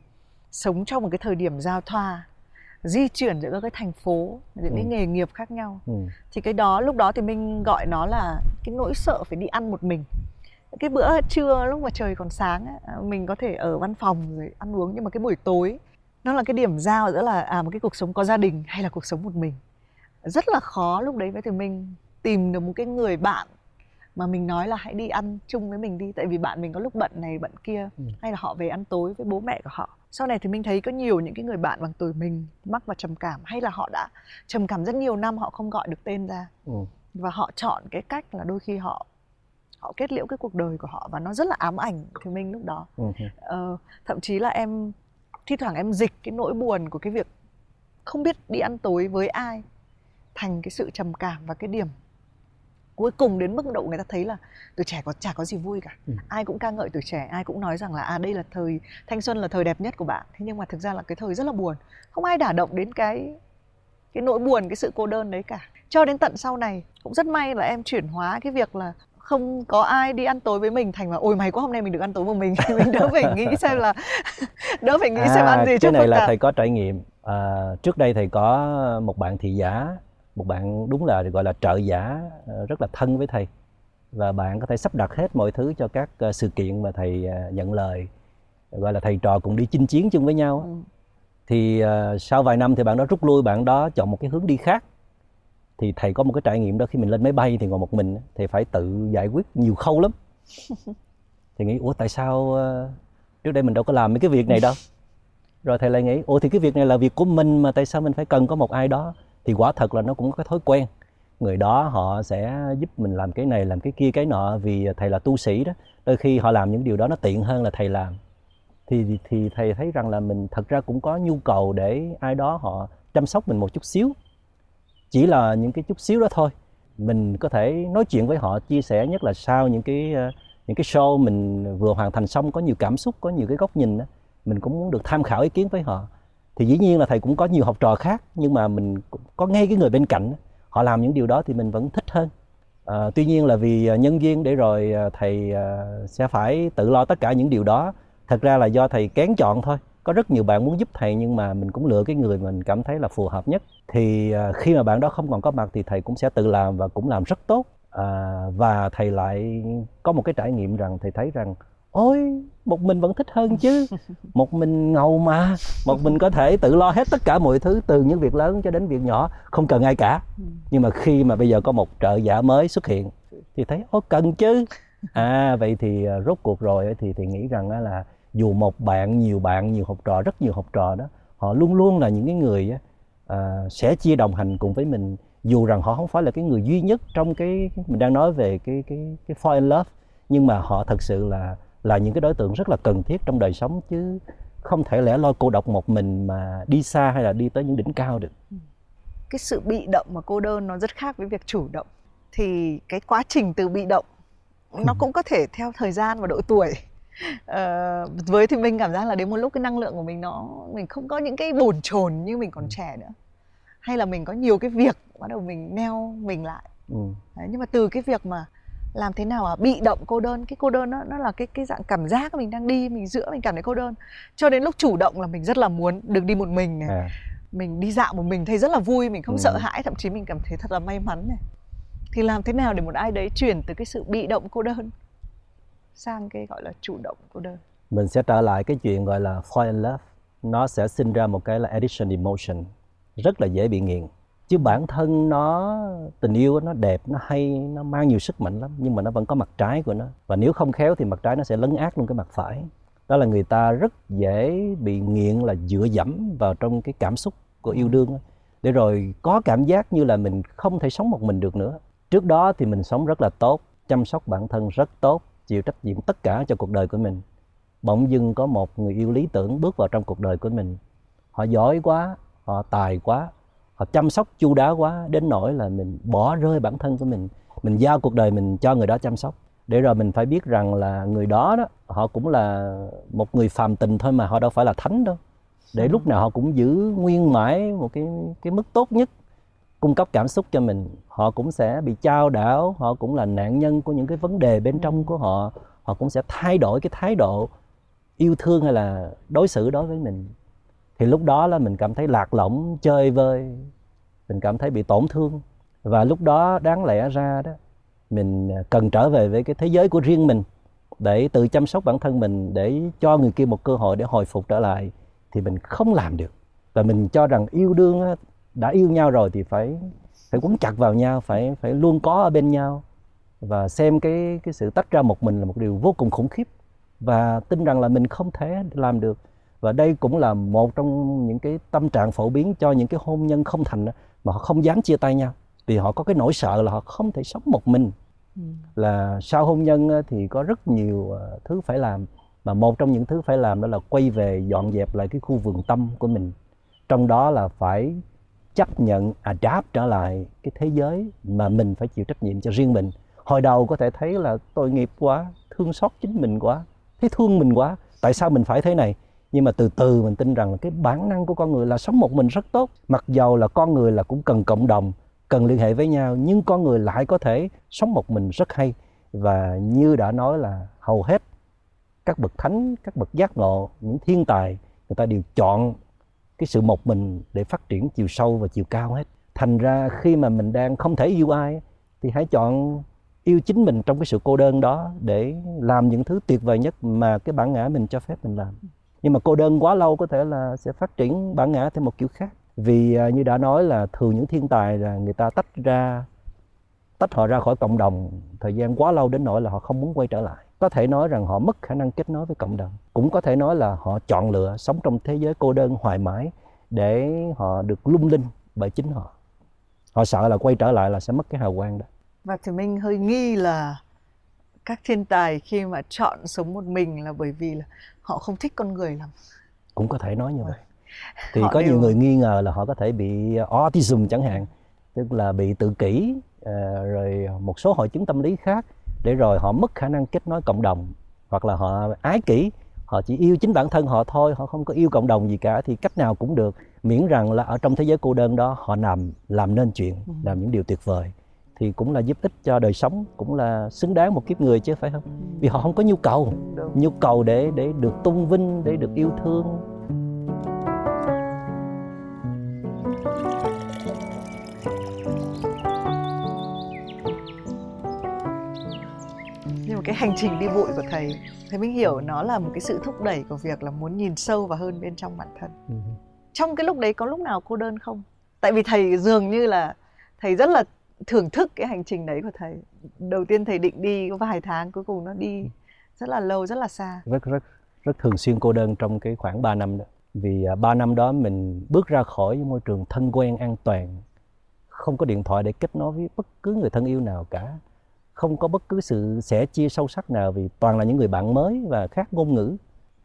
[SPEAKER 1] sống trong một cái thời điểm giao thoa di chuyển giữa các cái thành phố những cái ừ. nghề nghiệp khác nhau ừ. thì cái đó lúc đó thì mình gọi nó là cái nỗi sợ phải đi ăn một mình cái bữa trưa lúc mà trời còn sáng ấy, mình có thể ở văn phòng rồi ăn uống. Nhưng mà cái buổi tối nó là cái điểm giao giữa là à một cái cuộc sống có gia đình hay là cuộc sống một mình. Rất là khó lúc đấy với thì mình tìm được một cái người bạn mà mình nói là hãy đi ăn chung với mình đi. Tại vì bạn mình có lúc bận này bận kia ừ. hay là họ về ăn tối với bố mẹ của họ. Sau này thì mình thấy có nhiều những cái người bạn bằng tuổi mình mắc vào trầm cảm hay là họ đã trầm cảm rất nhiều năm họ không gọi được tên ra. Ừ. và họ chọn cái cách là đôi khi họ họ kết liễu cái cuộc đời của họ và nó rất là ám ảnh thì mình lúc đó. Ừ. ờ, thậm chí là em thi thoảng em dịch cái nỗi buồn của cái việc không biết đi ăn tối với ai thành cái sự trầm cảm và cái điểm cuối cùng đến mức độ người ta thấy là tuổi trẻ có chả có gì vui cả. Ừ. ai cũng ca ngợi tuổi trẻ ai cũng nói rằng là à đây là thời thanh xuân là thời đẹp nhất của bạn. Thế nhưng mà thực ra là cái thời rất là buồn. Không ai đả động đến cái cái nỗi buồn cái sự cô đơn đấy cả. Cho đến tận sau này cũng rất may là em chuyển hóa cái việc là không có ai đi ăn tối với mình thành mà ôi mày quá hôm nay mình được ăn tối một mình. Mình đỡ phải nghĩ xem là đỡ phải nghĩ à, xem ăn gì
[SPEAKER 2] cái này là thầy có trải nghiệm. À, trước đây thầy có một bạn thị giả một bạn đúng là gọi là trợ giả ờ, rất là thân với thầy. Và bạn có thể sắp đặt hết mọi thứ cho các ờ, sự kiện mà thầy ờ, nhận lời. Gọi là thầy trò cùng đi chinh chiến chung với nhau ừ. thì uh, sau vài năm thì bạn đó rút lui bạn đó chọn một cái hướng đi khác thì thầy có một cái trải nghiệm đó khi mình lên máy bay thì ngồi một mình thì phải tự giải quyết nhiều khâu lắm. Thì nghĩ ủa tại sao uh, trước đây mình đâu có làm mấy cái việc này đâu? Rồi thầy lại nghĩ ủa thì cái việc này là việc của mình mà tại sao mình phải cần có một ai đó? Thì quả thật là nó cũng có cái thói quen. Người đó họ sẽ giúp mình làm cái này làm cái kia cái nọ vì thầy là tu sĩ đó. Đôi khi họ làm những điều đó nó tiện hơn là thầy làm. Thì thì thầy thấy rằng là mình thật ra cũng có nhu cầu để ai đó họ chăm sóc mình một chút xíu chỉ là những cái chút xíu đó thôi. Mình có thể nói chuyện với họ chia sẻ nhất là sau những cái ờ, những cái show mình vừa hoàn thành xong có nhiều cảm xúc có nhiều cái góc nhìn đó, mình cũng muốn được tham khảo ý kiến với họ. Thì dĩ nhiên là thầy cũng có nhiều học trò khác nhưng mà mình có ngay cái người bên cạnh họ làm những điều đó thì mình vẫn thích hơn. À, tuy nhiên là vì ờ, nhân viên để rồi thầy sẽ phải tự lo tất cả những điều đó. Thật ra là do thầy kén chọn thôi có rất nhiều bạn muốn giúp thầy nhưng mà mình cũng lựa cái người mình cảm thấy là phù hợp nhất. Thì à, khi mà bạn đó không còn có mặt thì thầy cũng sẽ tự làm và cũng làm rất tốt. À, và thầy lại có một cái trải nghiệm rằng thầy thấy rằng ôi một mình vẫn thích hơn chứ. Một mình ngầu mà. Một mình có thể tự lo hết tất cả mọi thứ từ những việc lớn cho đến việc nhỏ. Không cần ai cả. Nhưng mà khi mà bây giờ có một trợ giả mới xuất hiện thì thấy ô cần chứ. À vậy thì à, rốt cuộc rồi thì thì nghĩ rằng là dù một bạn nhiều bạn nhiều học trò rất nhiều học trò đó họ luôn luôn là những cái người à, sẽ chia đồng hành cùng với mình. Dù rằng họ không phải là cái người duy nhất trong cái mình đang nói về cái cái cái fall in love nhưng mà họ thật sự là là những cái đối tượng rất là cần thiết trong đời sống chứ không thể lẽ loi cô độc một mình mà đi xa hay là đi tới những đỉnh cao được.
[SPEAKER 1] Cái sự bị động mà cô đơn nó rất khác với việc chủ động. Thì cái quá trình từ bị động nó cũng có thể theo thời gian và độ tuổi uh, với thì mình cảm giác là đến một lúc cái năng lượng của mình nó mình không có những cái bồn chồn như mình còn ừ. trẻ nữa hay là mình có nhiều cái việc bắt đầu mình neo mình lại ừ. Đấy, nhưng mà từ cái việc mà làm thế nào mà bị động cô đơn cái cô đơn nó nó là cái cái dạng cảm giác mình đang đi mình giữa mình cảm thấy cô đơn cho đến lúc chủ động là mình rất là muốn được đi một mình này à. mình đi dạo một mình thấy rất là vui mình không ừ. sợ hãi thậm chí mình cảm thấy thật là may mắn này thì làm thế nào để một ai đấy chuyển từ cái sự bị động cô đơn sang cái gọi là chủ động cô đơn
[SPEAKER 2] mình sẽ trở lại cái chuyện gọi là fall in love. Nó sẽ sinh ra một cái là addiction emotion. Rất là dễ bị nghiện. Chứ bản thân nó tình yêu nó đẹp nó hay nó mang nhiều sức mạnh lắm. Nhưng mà nó vẫn có mặt trái của nó. Và nếu không khéo thì mặt trái nó sẽ lấn át luôn cái mặt phải. Đó là người ta rất dễ bị nghiện là dựa dẫm vào trong cái cảm xúc của yêu đương để rồi có cảm giác như là mình không thể sống một mình được nữa. Trước đó thì mình sống rất là tốt chăm sóc bản thân rất tốt chịu trách nhiệm tất cả cho cuộc đời của mình. Bỗng dưng có một người yêu lý tưởng bước vào trong cuộc đời của mình. Họ giỏi quá, họ tài quá, họ chăm sóc chu đáo quá, đến nỗi là mình bỏ rơi bản thân của mình. Mình giao cuộc đời mình cho người đó chăm sóc. Để rồi mình phải biết rằng là người đó đó, họ cũng là một người phàm tình thôi mà, họ đâu phải là thánh đâu. Để lúc nào họ cũng giữ nguyên mãi một cái cái mức tốt nhất cung cấp cảm xúc cho mình họ cũng sẽ bị trao đảo họ cũng là nạn nhân của những cái vấn đề bên trong của họ. Họ cũng sẽ thay đổi cái thái độ yêu thương hay là đối xử đối với mình. Thì lúc đó là mình cảm thấy lạc lõng chơi vơi. Mình cảm thấy bị tổn thương. Và lúc đó đáng lẽ ra đó mình cần trở về với cái thế giới của riêng mình để tự chăm sóc bản thân mình để cho người kia một cơ hội để hồi phục trở lại. Thì mình không làm được. Và mình cho rằng yêu đương đã yêu nhau rồi thì phải phải quấn chặt vào nhau phải phải luôn có ở bên nhau. Và xem cái cái sự tách ra một mình là một điều vô cùng khủng khiếp. Và tin rằng là mình không thể làm được. Và đây cũng là một trong những cái tâm trạng phổ biến cho những cái hôn nhân không thành mà họ không dám chia tay nhau. Vì họ có cái nỗi sợ là họ không thể sống một mình. Ừ. là sau hôn nhân thì có rất nhiều ờ, thứ phải làm. Mà một trong những thứ phải làm đó là quay về dọn dẹp lại cái khu vườn tâm của mình. Trong đó là phải chấp nhận, adapt trở lại cái thế giới mà mình phải chịu trách nhiệm cho riêng mình. Hồi đầu có thể thấy là tội nghiệp quá, thương xót chính mình quá, thấy thương mình quá. Tại sao mình phải thế này? Nhưng mà từ từ mình tin rằng là cái bản năng của con người là sống một mình rất tốt. Mặc dầu là con người là cũng cần cộng đồng, cần liên hệ với nhau, nhưng con người lại có thể sống một mình rất hay. Và như đã nói là hầu hết các bậc thánh, các bậc giác ngộ, những thiên tài, người ta đều chọn cái sự một mình để phát triển chiều sâu và chiều cao hết. Thành ra khi mà mình đang không thể yêu ai thì hãy chọn yêu chính mình trong cái sự cô đơn đó để làm những thứ tuyệt vời nhất mà cái bản ngã mình cho phép mình làm. Nhưng mà cô đơn quá lâu có thể là sẽ phát triển bản ngã theo một kiểu khác. Vì à, như đã nói là thường những thiên tài là người ta tách ra, tách họ ra khỏi cộng đồng, thời gian quá lâu đến nỗi là họ không muốn quay trở lại có thể nói rằng họ mất khả năng kết nối với cộng đồng. Cũng có thể nói là họ chọn lựa sống trong thế giới cô đơn hoài mãi để họ được lung linh bởi chính họ. Họ sợ là quay trở lại là sẽ mất cái hào quang đó.
[SPEAKER 1] Và thì mình hơi nghi là các thiên tài khi mà chọn sống một mình là bởi vì là họ không thích con người lắm.
[SPEAKER 2] Cũng có thể nói như vậy. Thì
[SPEAKER 1] Họ
[SPEAKER 2] có
[SPEAKER 1] đều-
[SPEAKER 2] nhiều người nghi ngờ là họ có thể bị autism chẳng hạn tức là bị tự kỷ ờ, rồi một số hội chứng tâm lý khác để rồi họ mất khả năng kết nối cộng đồng hoặc là họ ái kỷ họ chỉ yêu chính bản thân họ thôi họ không có yêu cộng đồng gì cả thì cách nào cũng được. Miễn rằng là ở trong thế giới cô đơn đó họ làm làm nên chuyện làm những điều tuyệt vời thì cũng là giúp ích cho đời sống cũng là xứng đáng một kiếp người chứ phải không? Vì họ không có nhu cầu
[SPEAKER 1] Đúng.
[SPEAKER 2] nhu cầu để để được tôn vinh để được yêu thương
[SPEAKER 1] cái hành trình đi bụi của thầy. Thầy mình hiểu nó là một cái sự thúc đẩy của việc là muốn nhìn sâu vào hơn bên trong bản thân.
[SPEAKER 2] Ừ.
[SPEAKER 1] trong cái lúc đấy có lúc nào cô đơn không? Tại vì thầy dường như là thầy rất là thưởng thức cái hành trình đấy của thầy. Đầu tiên thầy định đi có vài tháng cuối cùng nó đi rất là lâu rất là xa.
[SPEAKER 2] Rất rất rất thường xuyên cô đơn trong cái khoảng 3 năm đó. Vì à, 3 năm đó mình bước ra khỏi môi trường thân quen an toàn không có điện thoại để kết nối với bất cứ người thân yêu nào cả không có bất cứ sự sẻ chia sâu sắc nào vì toàn là những người bạn mới và khác ngôn ngữ.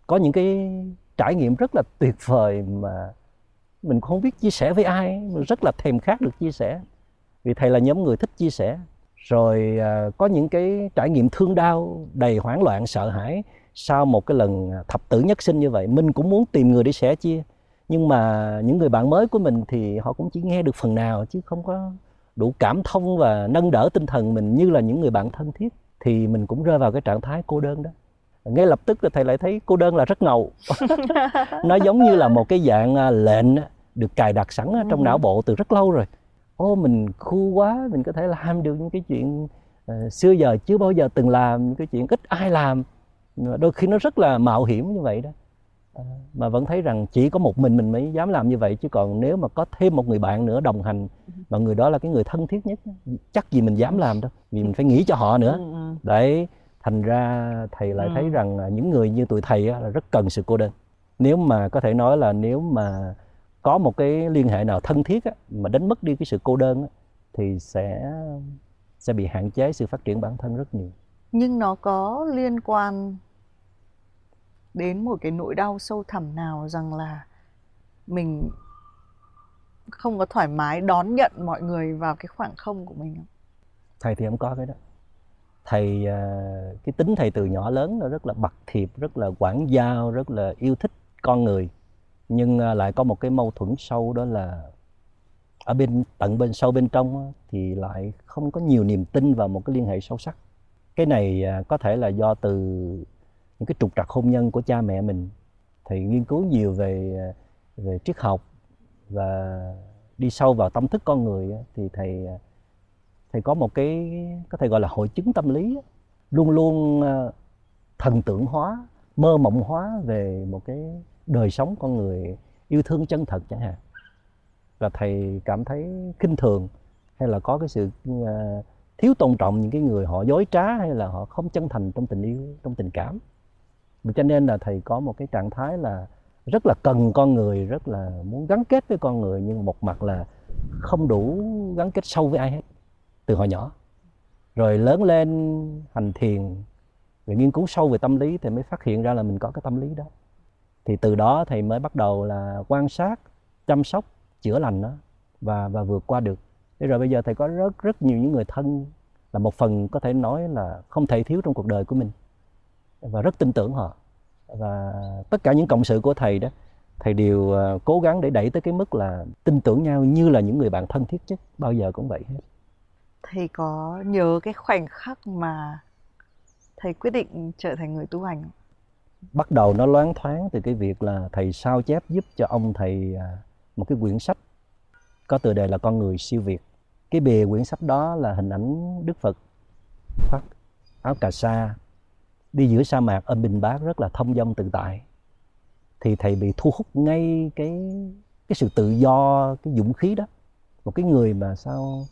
[SPEAKER 2] Có những cái trải nghiệm rất là tuyệt vời mà mình không biết chia sẻ với ai mình rất là thèm khát được chia sẻ. Vì thầy là nhóm người thích chia sẻ. Rồi à, có những cái trải nghiệm thương đau đầy hoảng loạn sợ hãi sau một cái lần thập tử nhất sinh như vậy. Mình cũng muốn tìm người để sẻ chia nhưng mà những người bạn mới của mình thì họ cũng chỉ nghe được phần nào chứ không có đủ cảm thông và nâng đỡ tinh thần mình như là những người bạn thân thiết thì mình cũng rơi vào cái trạng thái cô đơn đó. Ngay lập tức là thầy lại thấy cô đơn là rất ngầu. Nó giống như là một cái dạng à, lệnh được cài đặt sẵn trong não bộ từ rất lâu rồi. Ô mình khu quá mình có thể làm được những cái chuyện ờ, xưa giờ chưa bao giờ từng làm những cái chuyện ít ai làm. Đôi khi nó rất là mạo hiểm như vậy đó mà vẫn thấy rằng chỉ có một mình mình mới dám làm như vậy chứ còn nếu mà có thêm một người bạn nữa đồng hành mà người đó là cái người thân thiết nhất chắc gì mình dám làm đâu vì mình phải nghĩ cho họ nữa
[SPEAKER 1] Ừ, ừ.
[SPEAKER 2] đấy thành ra thầy lại
[SPEAKER 1] Ừ.
[SPEAKER 2] thấy rằng những người như tụi thầy là rất cần sự cô đơn nếu mà có thể nói là nếu mà có một cái liên hệ nào thân thiết á, mà đánh mất đi cái sự cô đơn á, thì sẽ sẽ bị hạn chế sự phát triển bản thân rất nhiều
[SPEAKER 1] nhưng nó có liên quan đến một cái nỗi đau sâu thẳm nào rằng là mình không có thoải mái đón nhận mọi người vào cái khoảng không của mình không?
[SPEAKER 2] thầy thì không có cái đó. Thầy à, cái tính thầy từ nhỏ lớn nó rất là bậc thiệp rất là quảng giao, rất là yêu thích con người. Nhưng à, lại có một cái mâu thuẫn sâu đó là ở bên, tận bên, sâu bên trong thì lại không có nhiều niềm tin vào một cái liên hệ sâu sắc. Cái này à, có thể là do từ những cái trục trặc hôn nhân của cha mẹ mình. Thì nghiên cứu nhiều về về triết học và đi sâu vào tâm thức con người thì thầy thầy có một cái, có thể gọi là hội chứng tâm lý luôn luôn ờ, thần tượng hóa, mơ mộng hóa về một cái đời sống con người yêu thương chân thật chẳng hạn. Và thầy cảm thấy khinh thường hay là có cái sự ờ, thiếu tôn trọng những cái người họ dối trá hay là họ không chân thành trong tình yêu, trong tình cảm cho nên là thầy có một cái trạng thái là rất là cần con người, rất là muốn gắn kết với con người, nhưng một mặt là không đủ gắn kết sâu với ai hết, từ hồi nhỏ. Rồi lớn lên hành thiền, rồi nghiên cứu sâu về tâm lý thì mới phát hiện ra là mình có cái tâm lý đó. Thì từ đó thầy mới bắt đầu là quan sát, chăm sóc, chữa lành nó, và và vượt qua được. Thế rồi bây giờ thầy có rất rất nhiều những người thân là một phần có thể nói là không thể thiếu trong cuộc đời của mình và rất tin tưởng họ. Và tất cả những cộng sự của thầy đó thầy đều ờ, cố gắng để đẩy tới cái mức là tin tưởng nhau như là những người bạn thân thiết nhất bao giờ cũng vậy hết.
[SPEAKER 1] Thầy có nhớ cái khoảnh khắc mà thầy quyết định trở thành người tu hành
[SPEAKER 2] bắt đầu nó loáng thoáng từ cái việc là thầy sao chép giúp cho ông thầy à, một cái quyển sách có tựa đề là con người siêu việt. Cái bìa quyển sách đó là hình ảnh đức phật khoác áo cà sa đi giữa sa mạc ở bình bát rất là thông dong tự tại. Thì thầy bị thu hút ngay cái cái sự tự do, cái dũng khí đó. Một cái người mà sao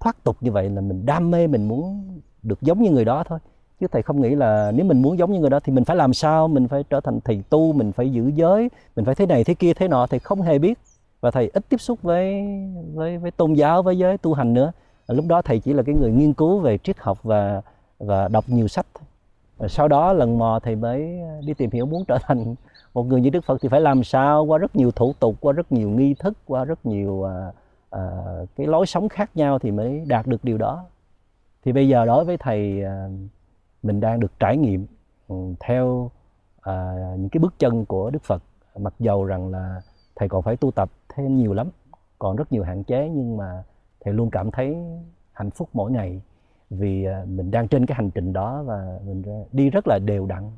[SPEAKER 2] thoát tục như vậy là mình đam mê, mình muốn được giống như người đó thôi. Chứ thầy không nghĩ là nếu mình muốn giống như người đó thì mình phải làm sao? Mình phải trở thành thầy tu, mình phải giữ giới, mình phải thế này thế kia, thế nọ. Thầy không hề biết. Và thầy ít tiếp xúc với với với tôn giáo, với giới tu hành nữa. Lúc đó thầy chỉ là cái người nghiên cứu về triết học và và đọc nhiều sách sau đó lần mò thầy mới ờ, đi tìm hiểu muốn trở thành một người như đức phật thì phải làm sao? Qua rất nhiều thủ tục qua rất nhiều nghi thức qua rất nhiều à, à, cái lối sống khác nhau thì mới đạt được điều đó. Thì bây giờ đối với thầy à, mình đang được trải nghiệm ừ, theo à, những cái bước chân của đức phật. Mặc dầu rằng là thầy còn phải tu tập thêm nhiều lắm còn rất nhiều hạn chế nhưng mà thầy luôn cảm thấy hạnh phúc mỗi ngày vì à, mình đang trên cái hành trình đó và mình đi rất là đều đặn.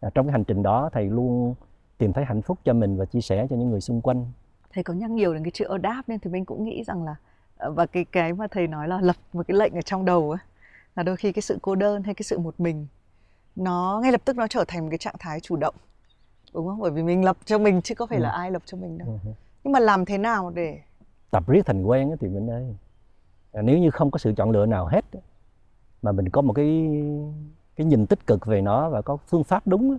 [SPEAKER 2] À, trong cái hành trình đó thầy luôn tìm thấy hạnh phúc cho mình và chia sẻ cho những người xung quanh.
[SPEAKER 1] Thầy có nhắc nhiều đến cái chữ đáp nên thì mình cũng nghĩ rằng là ờ, và cái cái mà thầy nói là lập một cái lệnh ở trong đầu ấy là đôi khi cái sự cô đơn hay cái sự một mình nó ngay lập tức nó trở thành một cái trạng thái chủ động đúng không? Bởi vì mình lập cho mình chứ có phải ừ. là ai lập cho mình đâu. Ừ. nhưng mà làm thế nào để
[SPEAKER 2] tập riết thành quen thì mình ơi. À, nếu như không có sự chọn lựa nào hết mà mình có một cái cái nhìn tích cực về nó và có phương pháp đúng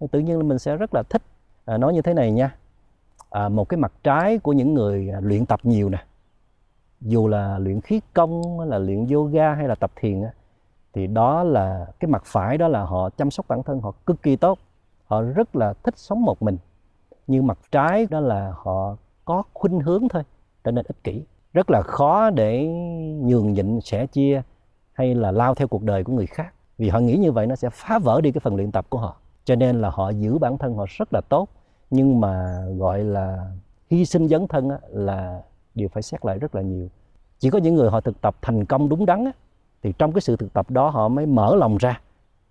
[SPEAKER 2] thì tự nhiên mình sẽ rất là thích à, nói như thế này nha. À, một cái mặt trái của những người à, luyện tập nhiều nè dù là luyện khí công là luyện yoga hay là tập thiền thì đó là cái mặt phải đó là họ chăm sóc bản thân họ cực kỳ tốt họ rất là thích sống một mình. Nhưng mặt trái đó là họ có khuynh hướng thôi trở nên ích kỷ. Rất là khó để nhường nhịn sẻ chia hay là lao theo cuộc đời của người khác. Vì họ nghĩ như vậy nó sẽ phá vỡ đi cái phần luyện tập của họ. Cho nên là họ giữ bản thân họ rất là tốt. Nhưng mà gọi là hy sinh dấn thân là điều phải xét lại rất là nhiều. Chỉ có những người họ thực tập thành công đúng đắn thì trong cái sự thực tập đó họ mới mở lòng ra.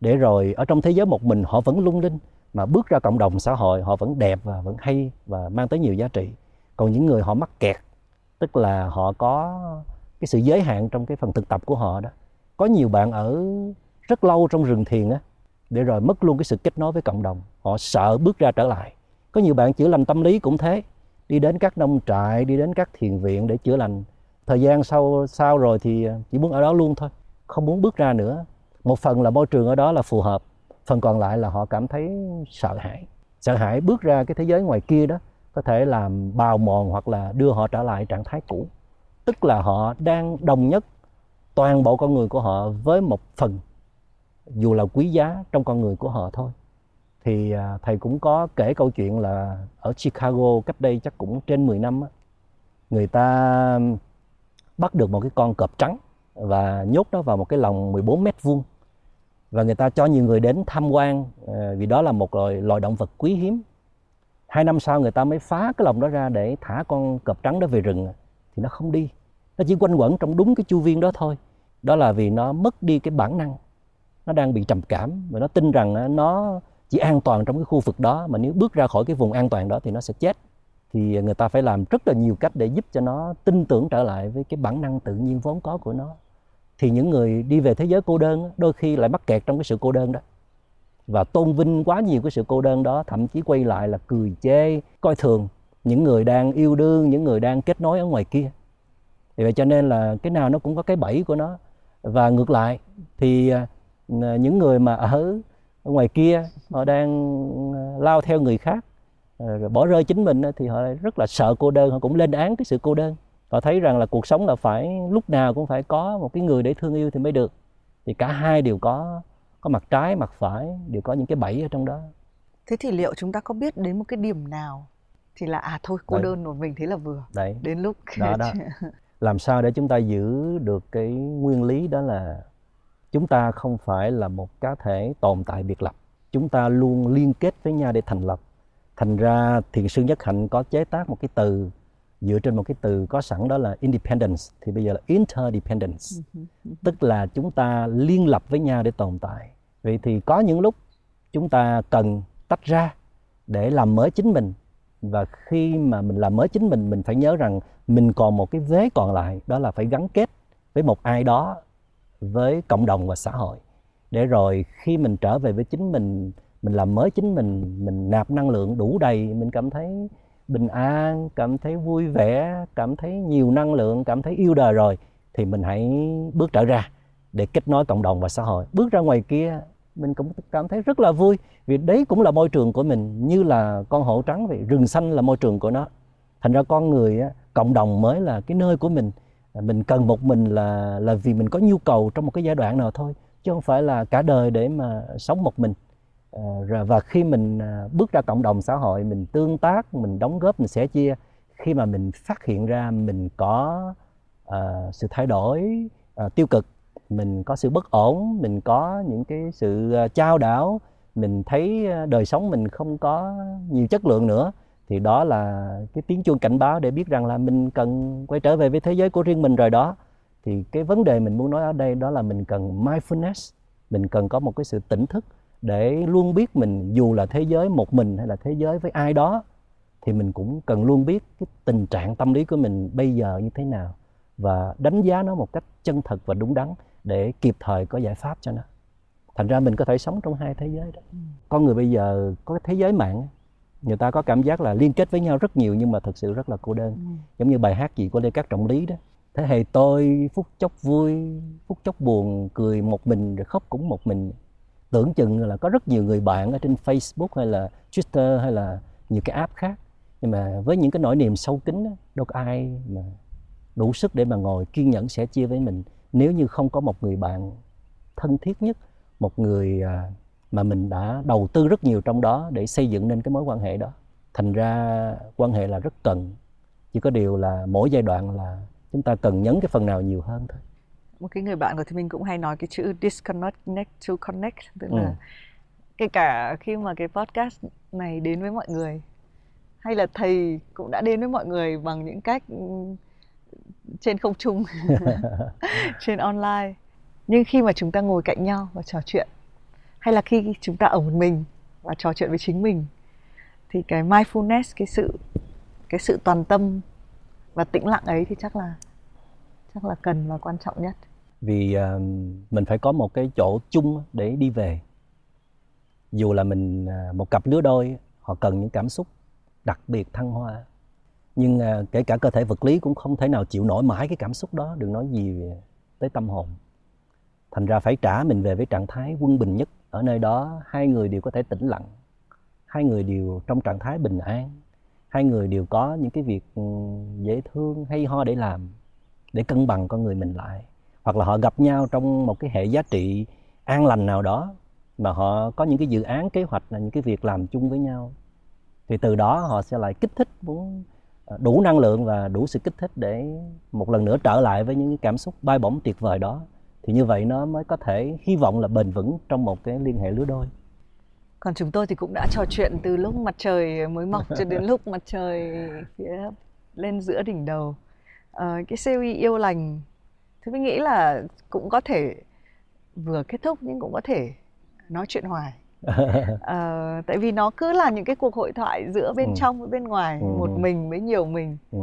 [SPEAKER 2] Để rồi ở trong thế giới một mình họ vẫn lung linh, mà bước ra cộng đồng xã hội họ vẫn đẹp và vẫn hay và mang tới nhiều giá trị. Còn những người họ mắc kẹt, tức là họ có cái sự giới hạn trong cái phần thực tập của họ đó có nhiều bạn ở rất lâu trong rừng thiền á, để rồi mất luôn cái sự kết nối với cộng đồng. Họ sợ bước ra trở lại. Có nhiều bạn chữa lành tâm lý cũng thế. Đi đến các nông trại, đi đến các thiền viện để chữa lành. Thời gian sau sau rồi thì à, chỉ muốn ở đó luôn thôi, không muốn bước ra nữa. Một phần là môi trường ở đó là phù hợp, phần còn lại là họ cảm thấy sợ hãi. Sợ hãi bước ra cái thế giới ngoài kia đó, có thể làm bào mòn hoặc là đưa họ trở lại trạng thái cũ. Tức là họ đang đồng nhất toàn bộ con người của họ với một phần dù là quý giá trong con người của họ thôi. Thì à, thầy cũng có kể câu chuyện là ở Chicago cách đây chắc cũng trên 10 năm người ta bắt được một cái con cọp trắng và nhốt nó vào một cái lồng 14 mét vuông. Và người ta cho nhiều người đến tham quan à, vì đó là một loài, loài động vật quý hiếm. Hai năm sau người ta mới phá cái lồng đó ra để thả con cọp trắng đó về rừng thì nó không đi nó chỉ quanh quẩn trong đúng cái chu viên đó thôi. Đó là vì nó mất đi cái bản năng. Nó đang bị trầm cảm và nó tin rằng nó chỉ an toàn trong cái khu vực đó, mà nếu bước ra khỏi cái vùng an toàn đó thì nó sẽ chết. Thì à, người ta phải làm rất là nhiều cách để giúp cho nó tin tưởng trở lại với cái bản năng tự nhiên vốn có của nó. Thì những người đi về thế giới cô đơn đôi khi lại mắc kẹt trong cái sự cô đơn đó. Và tôn vinh quá nhiều cái sự cô đơn đó, thậm chí quay lại là cười chê, coi thường những người đang yêu đương, những người đang kết nối ở ngoài kia vì vậy cho nên là cái nào nó cũng có cái bẫy của nó. Và ngược lại thì à, những người mà ở ngoài kia họ đang à, lao theo người khác à, rồi bỏ rơi chính mình thì họ rất là sợ cô đơn họ cũng lên án cái sự cô đơn. Họ thấy rằng là cuộc sống là phải lúc nào cũng phải có một cái người để thương yêu thì mới được. Thì cả hai đều có có mặt trái mặt phải đều có những cái bẫy ở trong đó.
[SPEAKER 1] Thế thì liệu chúng ta có biết đến một cái điểm nào thì là à thôi cô Đấy. đơn của mình thế là vừa.
[SPEAKER 2] Đấy.
[SPEAKER 1] đến lúc
[SPEAKER 2] đó đó làm sao để chúng ta giữ được cái nguyên lý đó là chúng ta không phải là một cá thể tồn tại biệt lập. Chúng ta luôn liên kết với nhau để thành lập. Thành ra thiền sư nhất hạnh có chế tác một cái từ dựa trên một cái từ có sẵn đó là independence. Thì bây giờ là interdependence. Tức là chúng ta liên lập với nhau để tồn tại. Vậy thì có những lúc chúng ta cần tách ra để làm mới chính mình và khi mà mình làm mới chính mình mình phải nhớ rằng mình còn một cái vế còn lại, đó là phải gắn kết với một ai đó, với cộng đồng và xã hội. Để rồi khi mình trở về với chính mình mình làm mới chính mình mình nạp năng lượng đủ đầy, mình cảm thấy bình an, cảm thấy vui vẻ, cảm thấy nhiều năng lượng, cảm thấy yêu đời rồi, thì mình hãy bước trở ra để kết nối cộng đồng và xã hội. Bước ra ngoài kia mình cũng cảm thấy rất là vui vì đấy cũng là môi trường của mình như là con hổ trắng vậy rừng xanh là môi trường của nó. Thành ra con người cộng đồng mới là cái nơi của mình. À, mình cần một mình là là vì mình có nhu cầu trong một cái giai đoạn nào thôi chứ không phải là cả đời để mà sống một mình. À, và khi mình à, bước ra cộng đồng xã hội mình tương tác mình đóng góp mình sẻ chia khi mà mình phát hiện ra mình có uh, sự thay đổi uh, tiêu cực mình có sự bất ổn, mình có những cái sự ờ, trao đảo, mình thấy ờ, đời sống mình không có nhiều chất lượng nữa, thì đó là cái tiếng chuông cảnh báo để biết rằng là mình cần quay trở về với thế giới của riêng mình rồi đó. Thì cái vấn đề mình muốn nói ở đây đó là mình cần mindfulness, mình cần có một cái sự tỉnh thức để luôn biết mình dù là thế giới một mình hay là thế giới với ai đó, thì mình cũng cần luôn biết cái tình trạng tâm lý của mình bây giờ như thế nào và đánh giá nó một cách chân thật và đúng đắn để kịp thời có giải pháp cho nó. Thành ra mình có thể sống trong hai thế giới đó. Ừ. con người bây giờ có cái thế giới mạng người ta có cảm giác là liên kết với nhau rất nhiều nhưng mà thực sự rất là cô đơn. Ừ. giống như bài hát gì của lê cát trọng lý đó. Thế hệ tôi phút chốc vui phút chốc buồn cười một mình rồi khóc cũng một mình. Tưởng chừng là có rất nhiều người bạn ở trên Facebook hay là Twitter hay là nhiều cái app khác. Nhưng mà với những cái nỗi niềm sâu kín đó, đâu có ai mà đủ sức để mà ngồi kiên nhẫn sẻ chia với mình nếu như không có một người bạn thân thiết nhất một người à, mà mình đã đầu tư rất nhiều trong đó để xây dựng nên cái mối quan hệ đó thành ra quan hệ là rất cần chỉ có điều là mỗi giai đoạn là chúng ta cần nhấn cái phần nào nhiều hơn thôi
[SPEAKER 1] một cái người bạn của thì mình cũng hay nói cái chữ disconnect to connect tức là ừ. kể cả khi mà cái podcast này đến với mọi người hay là thầy cũng đã đến với mọi người bằng những cách ừ, trên không trung trên online. Nhưng khi mà chúng ta ngồi cạnh nhau và trò chuyện hay là khi chúng ta ở một mình và trò chuyện với chính mình thì cái mindfulness cái sự cái sự toàn tâm và tĩnh lặng ấy thì chắc là chắc là cần và quan trọng nhất.
[SPEAKER 2] Vì uh, mình phải có một cái chỗ chung để đi về. Dù là mình uh, một cặp lứa đôi họ cần những cảm xúc đặc biệt thăng hoa nhưng à, kể cả cơ thể vật lý cũng không thể nào chịu nổi mãi cái cảm xúc đó đừng nói gì tới tâm hồn. Thành ra phải trả mình về với trạng thái quân bình nhất. Ở nơi đó hai người đều có thể tĩnh lặng hai người đều trong trạng thái bình an hai người đều có những cái việc ừ, dễ thương hay ho để làm để cân bằng con người mình lại. Hoặc là họ gặp nhau trong một cái hệ giá trị an lành nào đó mà họ có những cái dự án kế hoạch là những cái việc làm chung với nhau. Thì từ đó họ sẽ lại kích thích muốn đủ năng lượng và đủ sự kích thích để một lần nữa trở lại với những cảm xúc bay bổng tuyệt vời đó thì như vậy nó mới có thể hy vọng là bền vững trong một cái liên hệ lứa đôi.
[SPEAKER 1] Còn chúng tôi thì cũng đã trò chuyện từ lúc mặt trời mới mọc cho đến lúc mặt trời phía lên giữa đỉnh đầu. À, cái series yêu lành thì mình nghĩ là cũng có thể vừa kết thúc nhưng cũng có thể nói chuyện hoài à, tại vì nó cứ là những cái cuộc hội thoại giữa bên ừ. trong với bên ngoài ừ. một mình với nhiều mình ừ.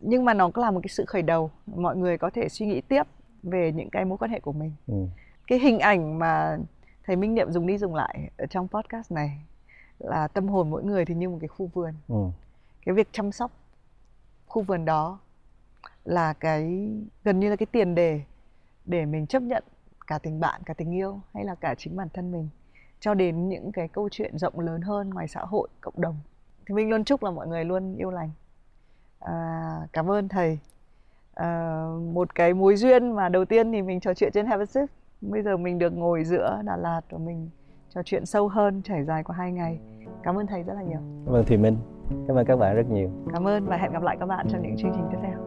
[SPEAKER 1] nhưng mà nó cũng là một cái sự khởi đầu mọi người có thể suy nghĩ tiếp về những cái mối quan hệ của mình ừ. cái hình ảnh mà thầy Minh Niệm dùng đi dùng lại ở trong podcast này là tâm hồn mỗi người thì như một cái khu vườn ừ. cái việc chăm sóc khu vườn đó là cái gần như là cái tiền đề để mình chấp nhận cả tình bạn cả tình yêu hay là cả chính bản thân mình cho đến những cái câu chuyện rộng lớn hơn ngoài xã hội cộng đồng. Thì mình luôn chúc là mọi người luôn yêu lành. À, cảm ơn thầy. À, một cái mối duyên mà đầu tiên thì mình trò chuyện trên Have a bây giờ mình được ngồi giữa Đà Lạt và mình trò chuyện sâu hơn trải dài qua hai ngày. Cảm ơn thầy rất là nhiều.
[SPEAKER 2] Cảm ơn Thùy Minh. Cảm ơn các bạn rất nhiều.
[SPEAKER 1] Cảm ơn và hẹn gặp lại các bạn trong những chương trình tiếp theo